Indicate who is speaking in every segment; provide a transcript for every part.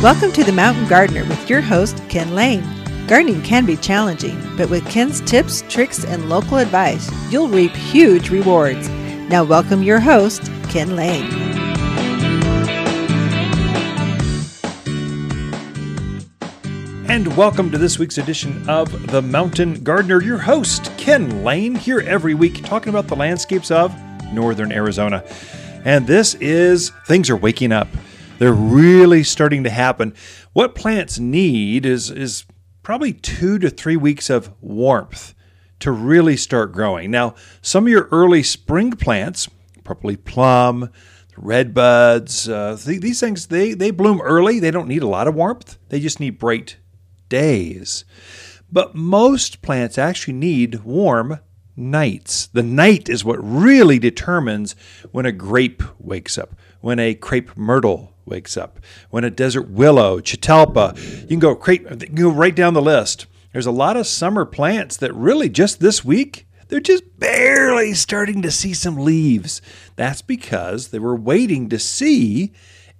Speaker 1: Welcome to the Mountain Gardener with your host, Ken Lane. Gardening can be challenging, but with Ken's tips, tricks, and local advice, you'll reap huge rewards. Now, welcome your host, Ken Lane.
Speaker 2: And welcome to this week's edition of The Mountain Gardener. Your host, Ken Lane, here every week talking about the landscapes of northern Arizona. And this is things are waking up. They're really starting to happen. What plants need is is probably 2 to 3 weeks of warmth to really start growing. Now, some of your early spring plants, probably plum, red buds, uh, th- these things they they bloom early. They don't need a lot of warmth. They just need bright days. But most plants actually need warm nights. The night is what really determines when a grape wakes up, when a crepe myrtle wakes up, when a desert willow, catalpa, you can go you can go right down the list. There's a lot of summer plants that really just this week they're just barely starting to see some leaves. That's because they were waiting to see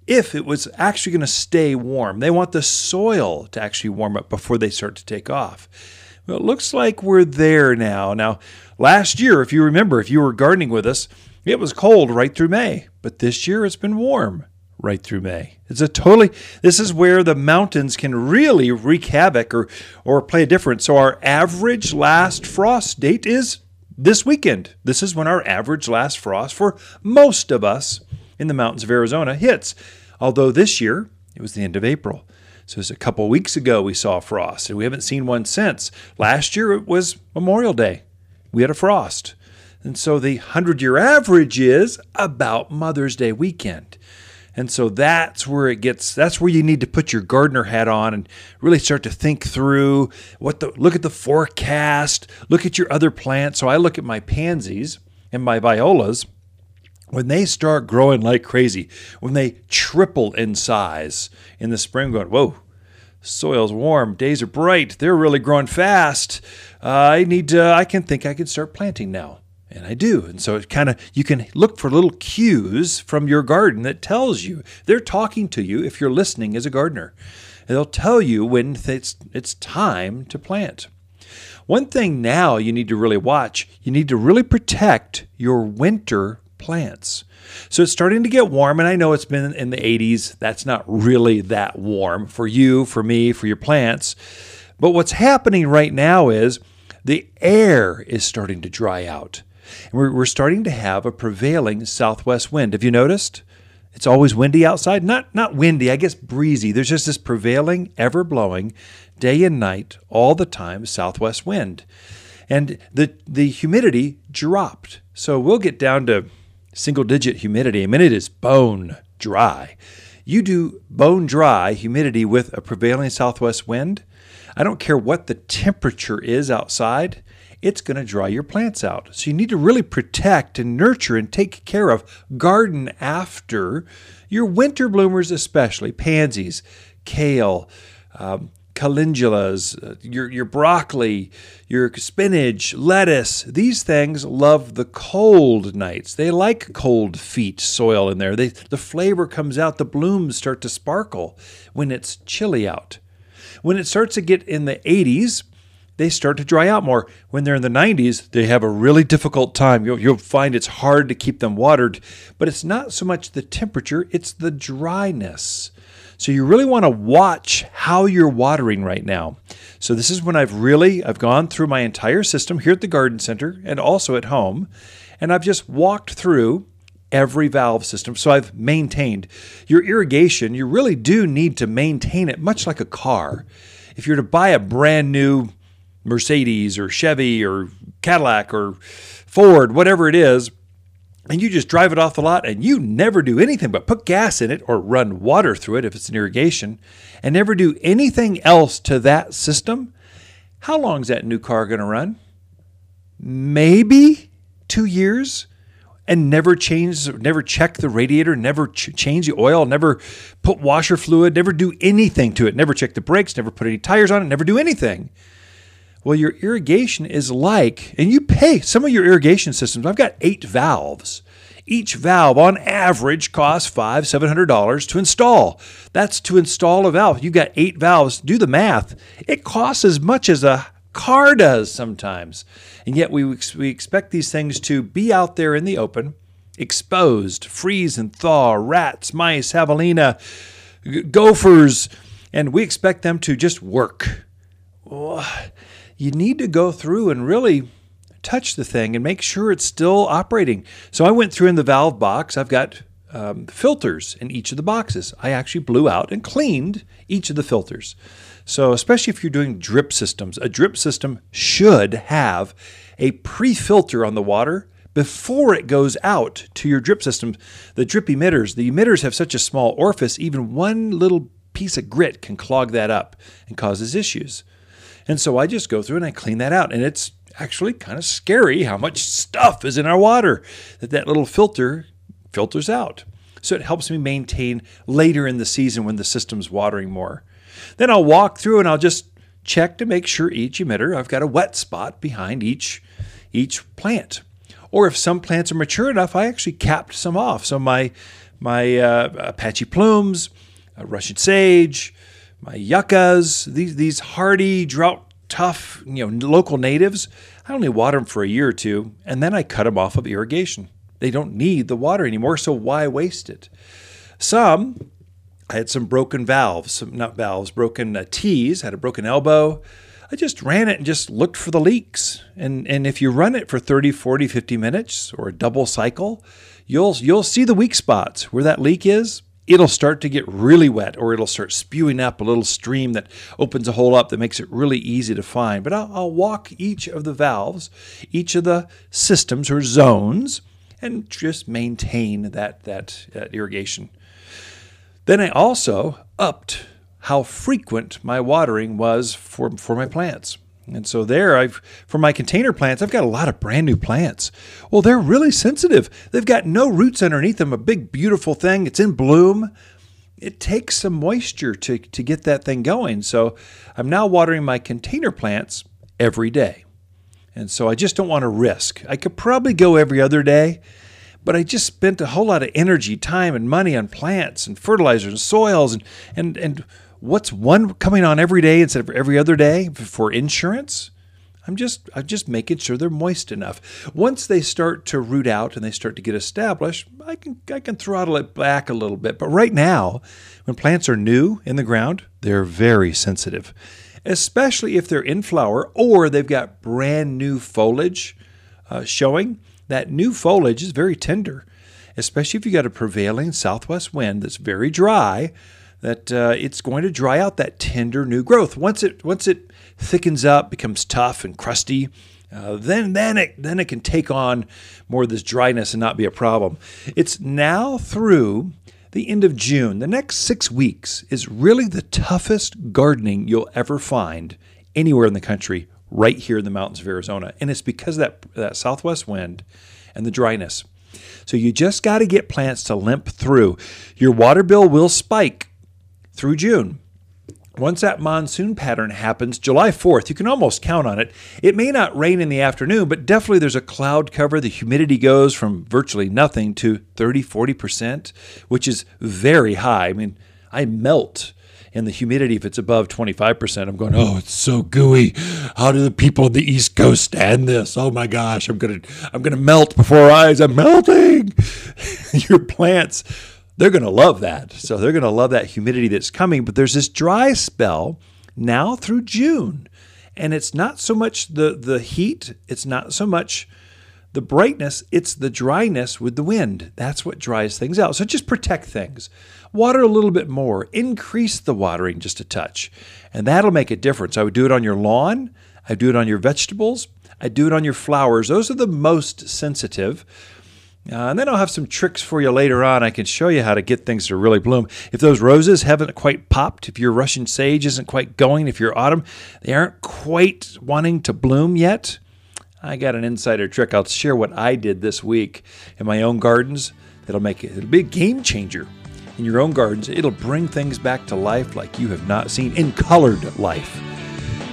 Speaker 2: if it was actually going to stay warm. They want the soil to actually warm up before they start to take off. Well, it looks like we're there now. Now, last year, if you remember, if you were gardening with us, it was cold right through May, but this year it's been warm right through May. It's a totally this is where the mountains can really wreak havoc or or play a difference. So our average last frost date is this weekend. This is when our average last frost for most of us in the mountains of Arizona hits. Although this year it was the end of April. So it's a couple weeks ago we saw frost, and we haven't seen one since. Last year it was Memorial Day. We had a frost. And so the 100 year average is about Mother's Day weekend. And so that's where it gets that's where you need to put your gardener hat on and really start to think through what the look at the forecast, look at your other plants. So I look at my pansies and my violas when they start growing like crazy, when they triple in size in the spring, going, whoa, soil's warm, days are bright, they're really growing fast. Uh, I need to, I can think I can start planting now. And I do. And so it kind of, you can look for little cues from your garden that tells you, they're talking to you if you're listening as a gardener. And They'll tell you when it's, it's time to plant. One thing now you need to really watch, you need to really protect your winter plants. So it's starting to get warm, and I know it's been in the 80s. That's not really that warm for you, for me, for your plants. But what's happening right now is the air is starting to dry out. And we're, we're starting to have a prevailing southwest wind. Have you noticed? It's always windy outside. Not not windy, I guess breezy. There's just this prevailing, ever blowing, day and night, all the time southwest wind. And the the humidity dropped. So we'll get down to single digit humidity. I mean it is bone dry. You do bone dry humidity with a prevailing southwest wind. I don't care what the temperature is outside it's going to dry your plants out. So you need to really protect and nurture and take care of, garden after your winter bloomers, especially pansies, kale, um, calendulas, uh, your, your broccoli, your spinach, lettuce. These things love the cold nights. They like cold feet soil in there. They, the flavor comes out, the blooms start to sparkle when it's chilly out. When it starts to get in the 80s, they start to dry out more. When they're in the 90s, they have a really difficult time. You'll, you'll, find it's hard to keep them watered, but it's not so much the temperature, it's the dryness. So you really want to watch how you're watering right now. So this is when I've really I've gone through my entire system here at the garden center and also at home, and I've just walked through every valve system. So I've maintained your irrigation, you really do need to maintain it much like a car. If you're to buy a brand new Mercedes or Chevy or Cadillac or Ford, whatever it is, and you just drive it off the lot and you never do anything but put gas in it or run water through it if it's an irrigation and never do anything else to that system, how long is that new car going to run? Maybe two years and never change, never check the radiator, never ch- change the oil, never put washer fluid, never do anything to it, never check the brakes, never put any tires on it, never do anything. Well, your irrigation is like, and you pay some of your irrigation systems. I've got eight valves Each valve on average costs five, seven hundred dollars to install. That's to install a valve. You've got eight valves. Do the math. It costs as much as a car does sometimes. And yet we, we expect these things to be out there in the open, exposed, freeze and thaw, rats, mice, javelina, gophers, and we expect them to just work. You need to go through and really touch the thing and make sure it's still operating. So I went through in the valve box. I've got um, filters in each of the boxes. I actually blew out and cleaned each of the filters. So, especially if you're doing drip systems, a drip system should have a pre filter on the water before it goes out to your drip system. The drip emitters, the emitters have such a small orifice, even one little piece of grit can clog that up and causes issues. And so I just go through and I clean that out. And it's actually kind of scary how much stuff is in our water that that little filter filters out. So it helps me maintain later in the season when the system's watering more. Then I'll walk through and I'll just check to make sure each emitter, I've got a wet spot behind each each plant. Or if some plants are mature enough, I actually capped some off. So my my uh, Apache plumes, uh, Russian sage, my yuccas, these these hardy drought tough, you know, local natives, I only water them for a year or two, and then I cut them off of irrigation. They don't need the water anymore, so why waste it? Some, I had some broken valves, some not valves, broken uh, T's, had a broken elbow. I just ran it and just looked for the leaks. And and if you run it for 30, 40, 50 minutes or a double cycle, you'll you'll see the weak spots where that leak is it'll start to get really wet or it'll start spewing up a little stream that opens a hole up that makes it really easy to find. But I'll, I'll walk each of the valves, each of the systems or zones, and just maintain that, that, that irrigation. Then I also upped how frequent my watering was for, for my plants. And so there, I've for my container plants, I've got a lot of brand new plants. Well, they're really sensitive. They've got no roots underneath them. A big, beautiful thing. It's in bloom. It takes some moisture to to get that thing going. So I'm now watering my container plants every day. And so I just don't want to risk. I could probably go every other day, but I just spent a whole lot of energy, time, and money on plants and fertilizers and soils and and and what's one coming on every day instead of every other day for insurance? I'm just I'm just making sure they're moist enough. Once they start to root out and they start to get established, I can I can throttle it back a little bit. But right now, when plants are new in the ground, they're very sensitive, especially if they're in flower or they've got brand new foliage uh, showing. That new foliage is very tender, especially if you've got a prevailing southwest wind that's very dry that uh, it's going to dry out that tender new growth. Once it once it thickens up, becomes tough and crusty, uh, then then it then it can take on more of this dryness and not be a problem. It's now through the end of June. The next six weeks is really the toughest gardening you'll ever find anywhere in the country, right here in the mountains of Arizona, and it's because of that that southwest wind and the dryness. So you just got to get plants to limp through. Your water bill will spike through June. Once that monsoon pattern happens, July 4th, you can almost count on it. It may not rain in the afternoon, but definitely there's a cloud cover. The humidity goes from virtually nothing to 30, 40%, which is very high. I mean, I melt in the humidity if it's above 25%. I'm going, oh, it's so gooey. How do the people on the East Coast stand this? Oh my gosh, I'm going to I'm going to melt before our eyes. I'm melting. Your plants they're going to love that. So they're going to love that humidity that's coming. But there's this dry spell now through June. And it's not so much the, the heat, it's not so much the brightness, it's the dryness with the wind. That's what dries things out. So just protect things. Water a little bit more, increase the watering just a touch, and that'll make a difference. I would do it on your lawn, I do it on your vegetables, I do it on your flowers. Those are the most sensitive. Uh, and then I'll have some tricks for you later on. I can show you how to get things to really bloom. If those roses haven't quite popped, if your Russian sage isn't quite going, if your autumn, they aren't quite wanting to bloom yet, I got an insider trick. I'll share what I did this week in my own gardens. That'll make it, it'll be a game changer in your own gardens. It'll bring things back to life like you have not seen in colored life.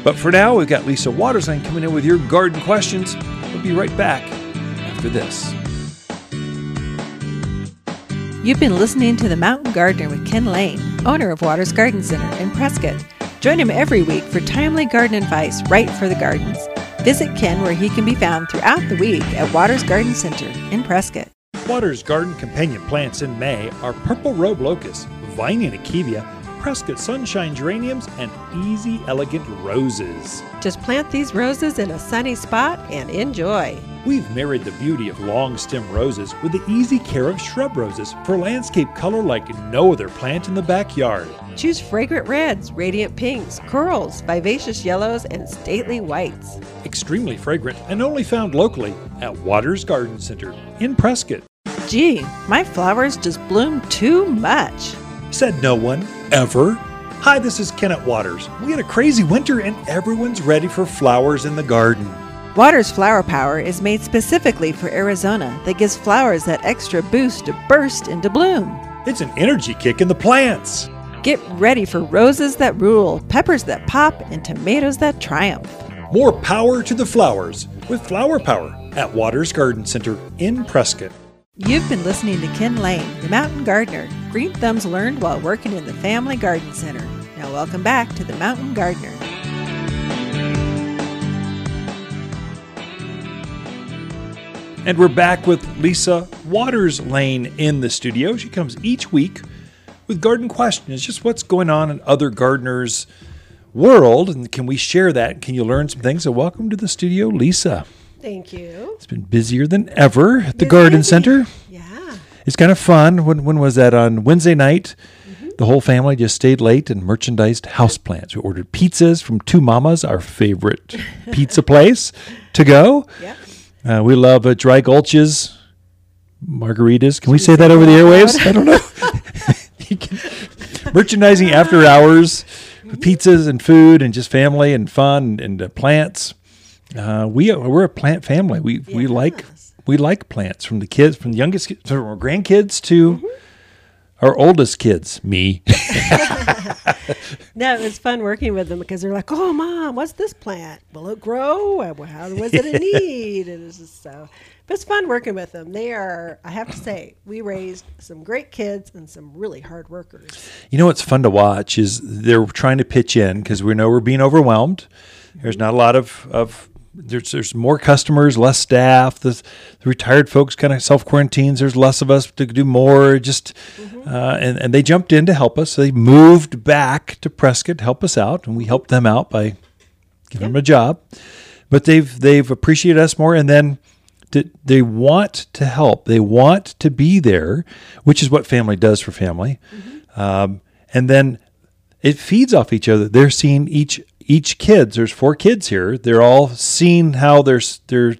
Speaker 2: But for now, we've got Lisa Waters Lane coming in with your garden questions. We'll be right back after this.
Speaker 1: You've been listening to The Mountain Gardener with Ken Lane, owner of Waters Garden Center in Prescott. Join him every week for timely garden advice right for the gardens. Visit Ken where he can be found throughout the week at Waters Garden Center in Prescott.
Speaker 2: Waters Garden companion plants in May are purple robe locust, Vining akebia, Prescott sunshine geraniums, and easy elegant roses.
Speaker 3: Just plant these roses in a sunny spot and enjoy.
Speaker 2: We've married the beauty of long stem roses with the easy care of shrub roses for landscape color like no other plant in the backyard.
Speaker 3: Choose fragrant reds, radiant pinks, corals, vivacious yellows, and stately whites.
Speaker 2: Extremely fragrant and only found locally at Waters Garden Center in Prescott.
Speaker 1: Gee, my flowers just bloom too much.
Speaker 2: Said no one, ever. Hi, this is Kenneth Waters. We had a crazy winter and everyone's ready for flowers in the garden.
Speaker 1: Waters Flower Power is made specifically for Arizona that gives flowers that extra boost to burst into bloom.
Speaker 2: It's an energy kick in the plants.
Speaker 1: Get ready for roses that rule, peppers that pop, and tomatoes that triumph.
Speaker 2: More power to the flowers with Flower Power at Waters Garden Center in Prescott.
Speaker 1: You've been listening to Ken Lane, the Mountain Gardener. Green thumbs learned while working in the Family Garden Center. Now, welcome back to the Mountain Gardener.
Speaker 2: And we're back with Lisa Waters Lane in the studio. She comes each week with garden questions, just what's going on in other gardeners' world, and can we share that? Can you learn some things? So, welcome to the studio, Lisa.
Speaker 3: Thank you.
Speaker 2: It's been busier than ever at the garden center.
Speaker 3: Yeah.
Speaker 2: It's kind of fun. When when was that on Wednesday night? The whole family just stayed late and merchandised houseplants. We ordered pizzas from Two Mamas, our favorite pizza place, to go.
Speaker 3: Yep.
Speaker 2: Uh, we love uh, dry gulches, margaritas. Can we say that over the airwaves? I don't know. Merchandising after hours, pizzas and food, and just family and fun and uh, plants. Uh, we we're a plant family. We we like we like plants from the kids, from the youngest, kids, from our grandkids to our oldest kids. Me.
Speaker 3: No, it was fun working with them because they're like, "Oh, mom, what's this plant? Will it grow? How was it in need?" And it's just so. But it's fun working with them. They are. I have to say, we raised some great kids and some really hard workers.
Speaker 2: You know what's fun to watch is they're trying to pitch in because we know we're being overwhelmed. There's not a lot of, of there's there's more customers, less staff. The, the retired folks kind of self quarantines. There's less of us to do more. Just uh, and and they jumped in to help us. They moved back to Prescott to help us out, and we helped them out by giving them a job. But they've they've appreciated us more, and then to, they want to help. They want to be there, which is what family does for family. Um, and then it feeds off each other. They're seeing each each kids. There's four kids here. They're all seeing how their their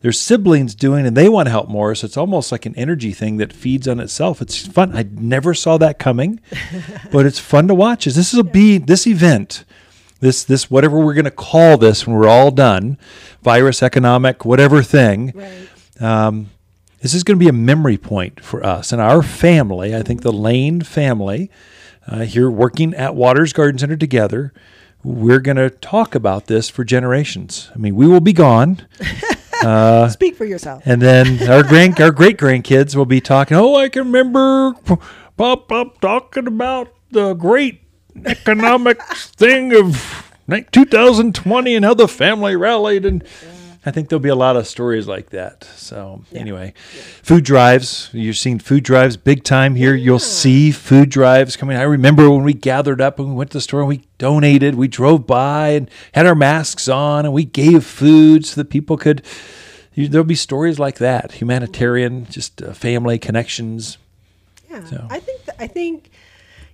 Speaker 2: their siblings doing, and they want to help more. So it's almost like an energy thing that feeds on itself. It's fun. I never saw that coming, but it's fun to watch. Is this will be this event this this whatever we're going to call this when we're all done virus economic whatever thing
Speaker 3: Right.
Speaker 2: um, this is going to be a memory point for us and our family i think the lane family uh, here working at waters garden center together we're going to talk about this for generations i mean we will be gone uh,
Speaker 3: Speak for yourself.
Speaker 2: and then our grand our great grandkids will be talking oh i can remember pop Pop talking about the great economic thing of 2020 and how the family rallied and I think there'll be a lot of stories like that. So anyway, food drives. You're seeing food drives big time here. You'll see food drives coming. I remember when we gathered up and we went to the store and we donated. We drove by and had our masks on and we gave food so that people could. You, there'll be stories like that. Humanitarian, just uh, family connections.
Speaker 3: Yeah,
Speaker 2: So-
Speaker 3: I think th- I think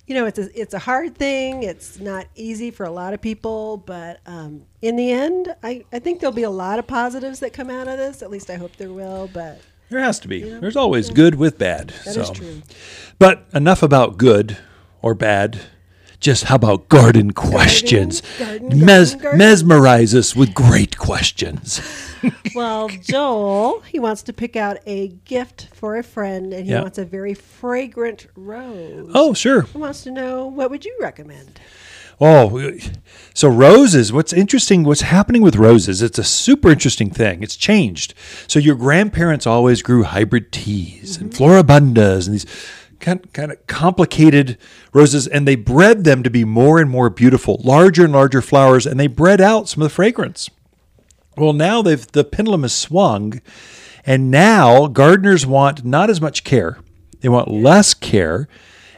Speaker 3: you know it's a it's a hard thing. It's not easy for a lot of people, but um, in the end, I I think there'll be a lot of positives that come out of this. At least I hope there will. But
Speaker 2: There has to be. There's always good with bad.
Speaker 3: that
Speaker 2: so.
Speaker 3: is true.
Speaker 2: But enough about good or bad. Just how about garden questions?
Speaker 3: garden,
Speaker 2: Mes-
Speaker 3: garden, garden.
Speaker 2: Mesmerize us with great questions.
Speaker 3: Well, Joel, he wants to pick out a gift for a friend, and he
Speaker 2: Yeah.
Speaker 3: wants a very fragrant rose.
Speaker 2: Oh, sure.
Speaker 3: He wants to know what would you recommend?
Speaker 2: Oh, so roses. What's interesting? What's happening with roses? It's a super interesting thing. It's changed. So your grandparents always grew hybrid teas and mm-hmm. floribundas and these kind, kind of complicated roses, and they bred them to be more and more beautiful, larger and larger flowers, and they bred out some of the fragrance. Well, now they've the pendulum has swung, and now gardeners want not as much care. They want less care,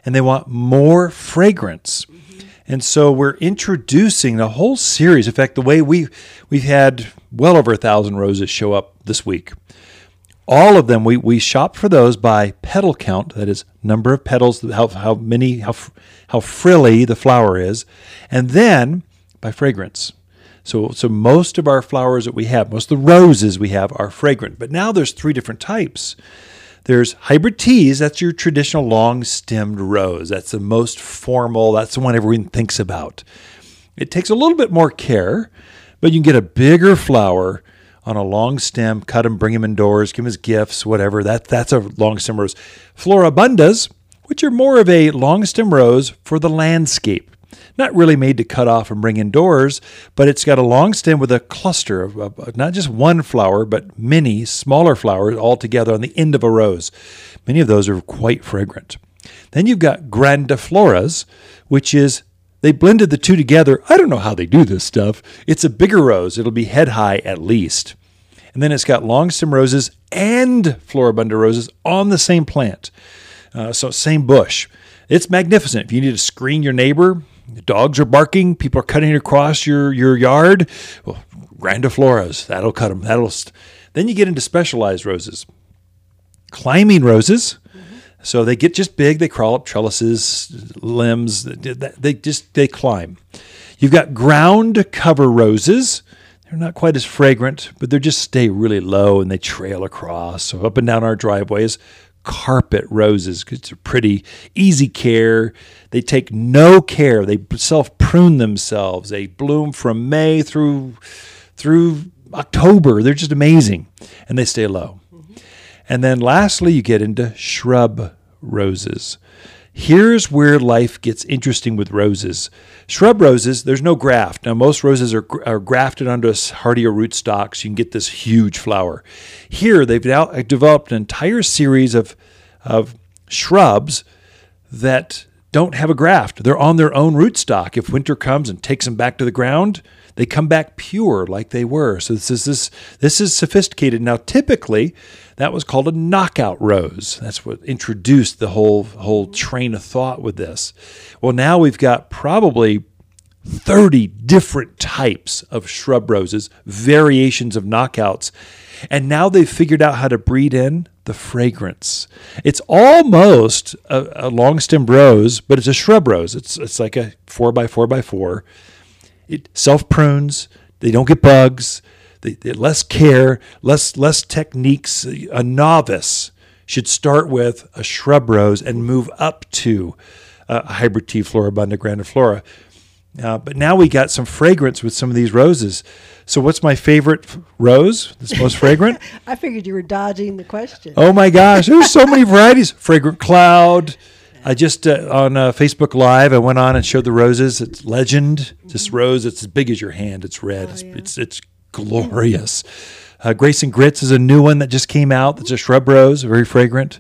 Speaker 2: and they want more fragrance. And so we're introducing a whole series. In fact, the way we we've had well over a thousand roses show up this week all of them we, we shop for those by petal count that is number of petals how, how many how, how frilly the flower is and then by fragrance. So so most of our flowers that we have most of the roses we have are fragrant. But now there's three different types. There's hybrid teas that's your traditional long stemmed rose. That's the most formal that's the one everyone thinks about. It takes a little bit more care but you can get a bigger flower on a long stem, cut them, bring them indoors, give them as gifts, whatever. That that's a long stem rose. Floribundas, which are more of a long stem rose for the landscape. Not really made to cut off and bring indoors, but it's got a long stem with a cluster of, of not just one flower, but many smaller flowers all together on the end of a rose. Many of those are quite fragrant. Then you've got grandifloras, which is they blended the two together. I don't know how they do this stuff. It's a bigger rose. It'll be head high at least. And then it's got long stem roses and floribunda roses on the same plant. Uh, so, same bush. It's magnificent. If you need to screen your neighbor, the dogs are barking, people are cutting across your, your yard, well, grandifloras, that'll cut them. That'll st- then you get into specialized roses. Climbing roses, so they get just big, they crawl up trellises, limbs, they just they climb. You've got ground cover roses. They're not quite as fragrant, but they just stay really low and they trail across. So up and down our driveways, carpet roses because they're pretty, easy care. They take no care. They self prune themselves. They bloom from May through through October. They're just amazing, and they stay low. Mm-hmm. And then lastly, you get into shrub roses. Here's where life gets interesting with roses. Shrub roses, there's no graft. Now, most roses are, are grafted onto a hardier so You can get this huge flower. Here, they've now uh, developed an entire series of, of shrubs that don't have a graft. They're on their own rootstock. If winter comes and takes them back to the ground, they come back pure like they were. So this is this this is sophisticated. Now, typically, that was called a knockout rose. That's what introduced the whole whole train of thought with this. Well, now we've got probably 30 different types of shrub roses, variations of knockouts. And now they've figured out how to breed in the fragrance. It's almost a, a long stem rose, but it's a shrub rose. It's, it's like a four by four by four. It self prunes, they don't get bugs, less care, less, less techniques. A novice should start with a shrub rose and move up to a hybrid tea floribunda grandiflora. Uh, but now we got some fragrance with some of these roses. So, what's my favorite rose? That's most fragrant?
Speaker 3: I figured you were dodging the question.
Speaker 2: Oh my gosh, there's so many varieties. Fragrant cloud. I just uh, on uh, Facebook Live, I went on and showed the roses. It's legend. This rose, it's as big as your hand. It's red.
Speaker 3: Oh,
Speaker 2: it's,
Speaker 3: yeah.
Speaker 2: it's it's glorious. Uh, Grace and Grits is a new one that just came out. That's a shrub rose, very fragrant.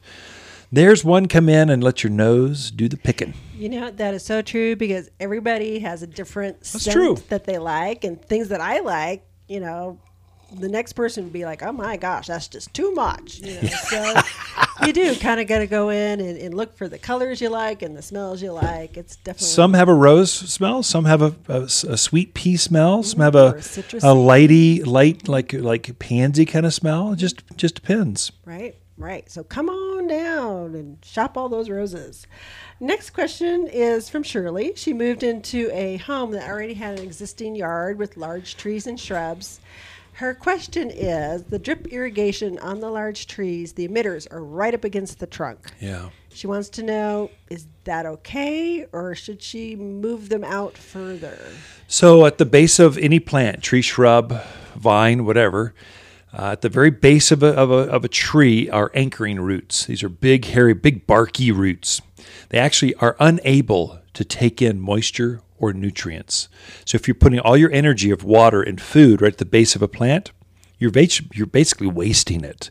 Speaker 2: There's one come in and let your nose do the picking.
Speaker 3: You know that is so true because everybody has a different scent
Speaker 2: true.
Speaker 3: that they like, and things that I like. You know, the next person would be like, "Oh my gosh, that's just too much." You know, so you do kind of got to go in and, and look for the colors you like and the smells you like. It's definitely
Speaker 2: Some have a rose smell. Some have a, a, a sweet pea smell. Some have a
Speaker 3: citrusy.
Speaker 2: a lighty, light like like pansy kind of smell. It just just depends.
Speaker 3: Right, right. So come on down and shop all those roses. Next question is from Shirley. She moved into a home that already had an existing yard with large trees and shrubs. Her question is the drip irrigation on the large trees, the emitters are right up against the trunk.
Speaker 2: Yeah.
Speaker 3: She wants to know is that okay or should she move them out further?
Speaker 2: So at the base of any plant, tree, shrub, vine, whatever, uh, at the very base of a, of, a, of a tree are anchoring roots. These are big, hairy, big, barky roots. They actually are unable to take in moisture or nutrients. So if you're putting all your energy of water and food right at the base of a plant, you're, you're basically wasting it.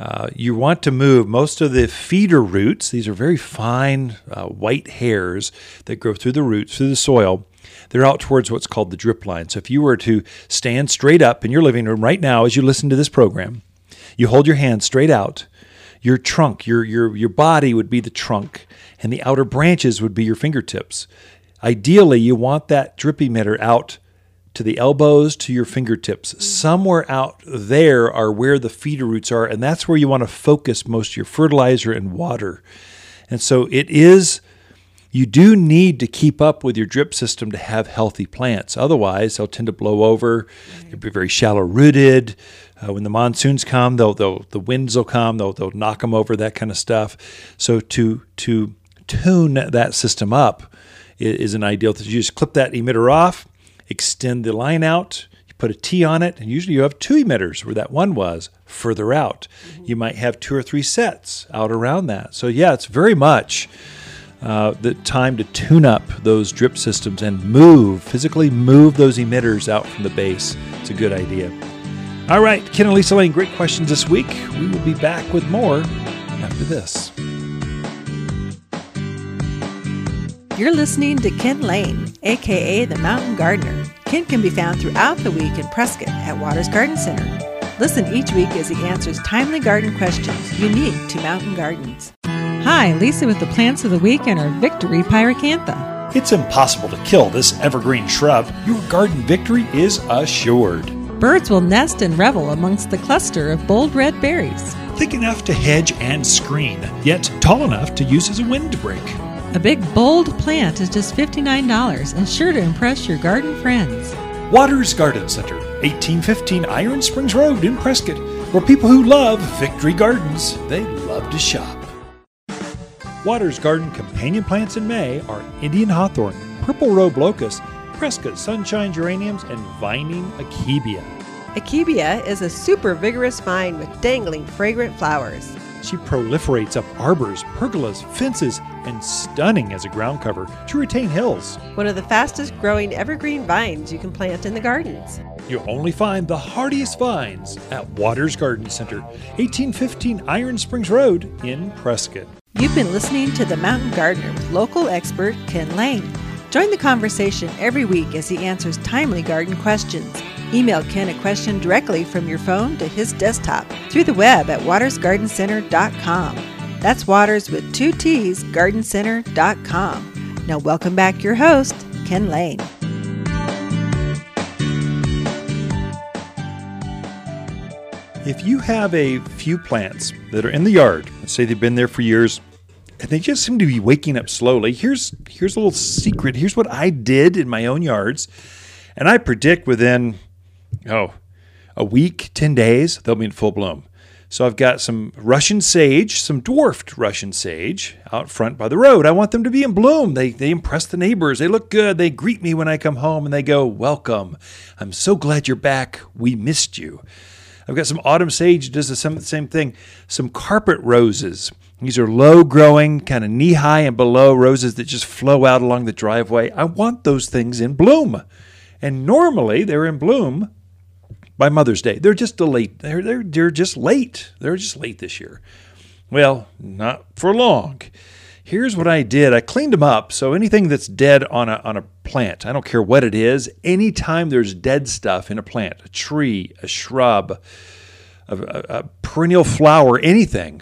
Speaker 2: uh, you want to move most of the feeder roots. These are very fine uh, white hairs that grow through the roots, through the soil. They're out towards what's called the drip line. So if you were to stand straight up in your living room right now as you listen to this program, you hold your hand straight out. Your trunk, your, your, your body would be the trunk, and the outer branches would be your fingertips. Ideally, you want that drip emitter out to the elbows to your fingertips. Somewhere out there are where the feeder roots are, and that's where you want to focus most of your fertilizer and water. And so it is, you do need to keep up with your drip system to have healthy plants. Otherwise, they'll tend to blow over, they'll be very shallow rooted. Uh, when the monsoons come, they'll, they'll, the winds will come, they'll, they'll knock them over, that kind of stuff. So to, to tune that system up is, is an ideal. You just clip that emitter off extend the line out, you put a T on it, and usually you have two emitters where that one was further out. Mm-hmm. You might have two or three sets out around that. So, yeah, it's very much uh, the time to tune up those drip systems and move, physically move those emitters out from the base. It's a good idea. All right, Ken and Lisa Lane, great questions this week. We will be back with more after this.
Speaker 1: You're listening to Ken Lane, aka the Mountain Gardener. Ken can be found throughout the week in Prescott at Waters Garden Center. Listen each week as he answers timely garden questions unique to mountain gardens. Hi, Lisa with the plants of the week and our Victory Pyracantha.
Speaker 2: It's impossible to kill this evergreen shrub. Your garden victory is assured.
Speaker 1: Birds will nest and revel amongst the cluster of bold red berries.
Speaker 2: Thick enough to hedge and screen, yet tall enough to use as a windbreak.
Speaker 1: A big, bold plant is just $59 and sure to impress your garden friends.
Speaker 2: Waters Garden Center, 1815 Iron Springs Road in Prescott, where people who love Victory Gardens, they love to shop. Waters Garden companion plants in May are Indian hawthorn, purple robe locust, Prescott sunshine geraniums, and vining akebia.
Speaker 3: Akebia is a super vigorous vine with dangling fragrant flowers.
Speaker 2: She proliferates up arbors, pergolas, fences, and stunning as a ground cover to retain hills.
Speaker 3: One of the fastest growing evergreen vines you can plant in the gardens.
Speaker 2: You'll only find the hardiest vines at Waters Garden Center, 1815 Iron Springs Road in Prescott.
Speaker 1: You've been listening to The Mountain Gardener with local expert Ken Lane. Join the conversation every week as he answers timely garden questions. Email Ken a question directly from your phone to his desktop through the web at watersgardencenter.com. That's Waters with two T's, gardencenter.com. Now, welcome back your host, Ken Lane.
Speaker 2: If you have a few plants that are in the yard, let's say they've been there for years, and they just seem to be waking up slowly, here's here's a little secret. Here's what I did in my own yards, and I predict within oh, a week, 10 days, they'll be in full bloom. So I've got some Russian sage, some dwarfed Russian sage out front by the road. I want them to be in bloom. They, they impress the neighbors. They look good. They greet me when I come home and they go, Welcome. I'm so glad you're back. We missed you. I've got some autumn sage, does the same thing. Some carpet roses. These are low growing, kind of knee high and below roses that just flow out along the driveway. I want those things in bloom. And normally they're in bloom by Mother's Day. They're just late. They're, they're, they're just late. They're just late this year. Well, not for long. Here's what I did. I cleaned them up. So anything that's dead on a, on a plant, I don't care what it is, anytime there's dead stuff in a plant, a tree, a shrub, a, a, a perennial flower, anything,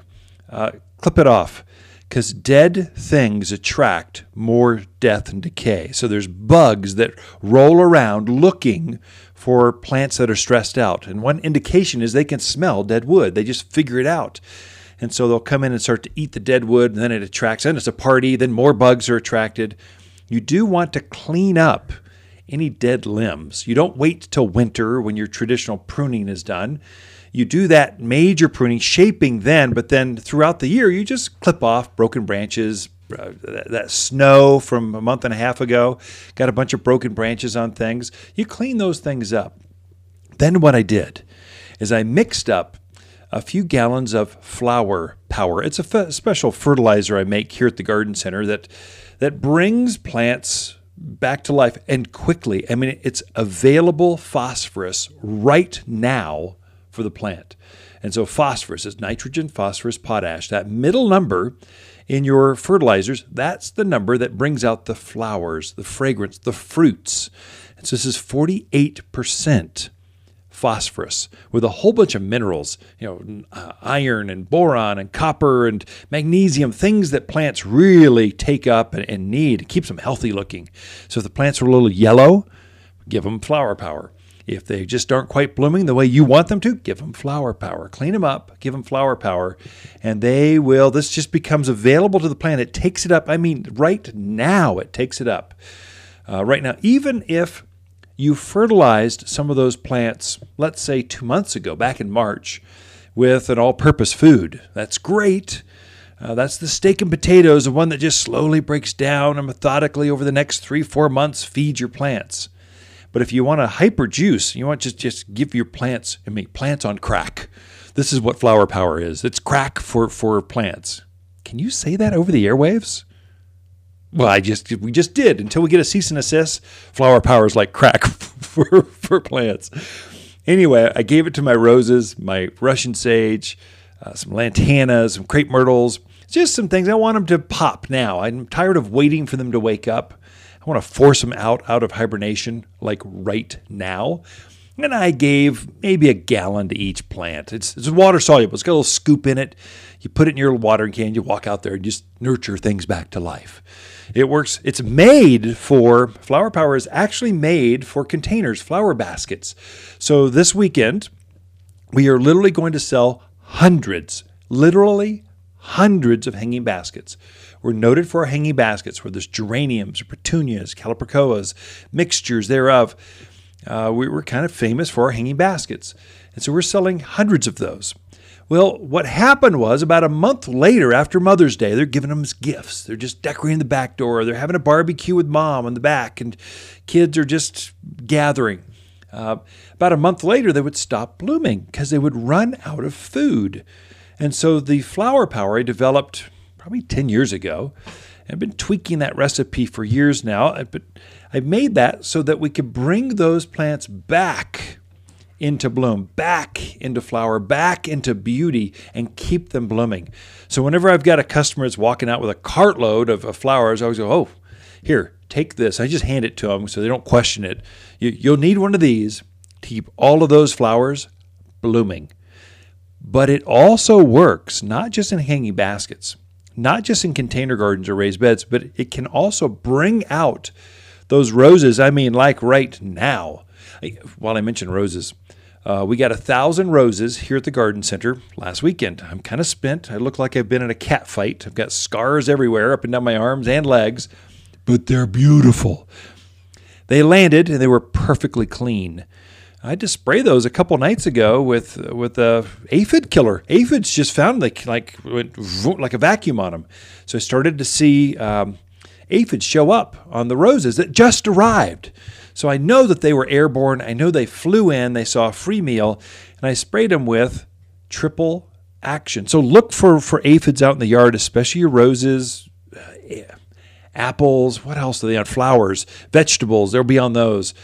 Speaker 2: uh, clip it off because dead things attract more death and decay. So there's bugs that roll around looking for plants that are stressed out. And one indication is they can smell dead wood. They just figure it out. And so they'll come in and start to eat the dead wood, and then it attracts, and it's a party, then more bugs are attracted. You do want to clean up any dead limbs. You don't wait till winter when your traditional pruning is done you do that major pruning, shaping then, but then throughout the year, you just clip off broken branches. Uh, that, that snow from a month and a half ago got a bunch of broken branches on things. You clean those things up. Then, what I did is I mixed up a few gallons of flower power. It's a special fertilizer I make here at the garden center that that brings plants back to life and quickly. I mean, it's available phosphorus right now for the plant. And so phosphorus is nitrogen, phosphorus, potash. That middle number in your fertilizers, that's the number that brings out the flowers, the fragrance, the fruits. And so this is 48% phosphorus with a whole bunch of minerals, you know, uh, iron and boron and copper and magnesium, things that plants really take up and, need. It keeps them healthy looking. So if the plants are a little yellow, give them flower power. If they just aren't quite blooming the way you want them to, give them flower power. Clean them up, give them flower power, and they will. This just becomes available to the plant. It takes it up. I mean, right now, it takes it up. Uh, right now, even if you fertilized some of those plants, let's say two months ago, back in March, with an all purpose food. That's great. Uh, that's the steak and potatoes, the one that just slowly breaks down and methodically over the next three, four months feed your plants. But if you want a hyper juice, you want to just, just give your plants, I mean, plants on crack. This is what flower power is. It's crack for, for plants. Can you say that over the airwaves? Well, I just we just did until we get a cease and desist. Flower power is like crack for for plants. Anyway, I gave it to my roses, my Russian sage, uh, some lantanas, some crepe myrtles, just some things I want them to pop now. I'm tired of waiting for them to wake up. I want to force them out out of hibernation like right now. And I gave maybe a gallon to each plant. It's, it's water soluble. It's got a little scoop in it. You put it in your watering can. You walk out there and just nurture things back to life. It works. It's made for flower power is actually made for containers, flower baskets. So this weekend, we are literally going to sell hundreds, literally hundreds of hanging baskets. We're noted for our hanging baskets where there's geraniums, petunias, calibrachoas, mixtures thereof. Uh, we were kind of famous for our hanging baskets. And so we're selling hundreds of those. Well, what happened was about a month later, after Mother's Day, they're giving them gifts. They're just decorating the back door. They're having a barbecue with mom in the back, and kids are just gathering. Uh, about a month later, they would stop blooming because they would run out of food. And so the flower power I developed probably 10 years ago. I've been tweaking that recipe for years now, uh, but I made that so that we could bring those plants back into bloom, back into flower, back into beauty, and keep them blooming. So whenever I've got a customer that's walking out with a cartload of, of flowers, I always go, "Oh, here, take this." I just hand it to them so they don't question it. You, you'll need one of these to keep all of those flowers blooming. But it also works not just in hanging baskets, not just in container gardens or raised beds, but it can also bring out those roses. I mean, like right now. While I mentioned roses, uh, we got a thousand roses here at the garden center last weekend. I'm kind of spent. I look like I've been in a cat fight. I've got scars everywhere up and down my arms and legs, but they're beautiful. They landed and they were perfectly clean. I had to spray those a couple nights ago with with a aphid killer. Aphids just found like like like a vacuum on them. So I started to see um, aphids show up on the roses that just arrived. So I know that they were airborne. I know they flew in, they saw a free meal, and I sprayed them with triple action. So look for, for aphids out in the yard, especially your roses, uh, apples, what else do they on? Flowers, vegetables, they'll be on those.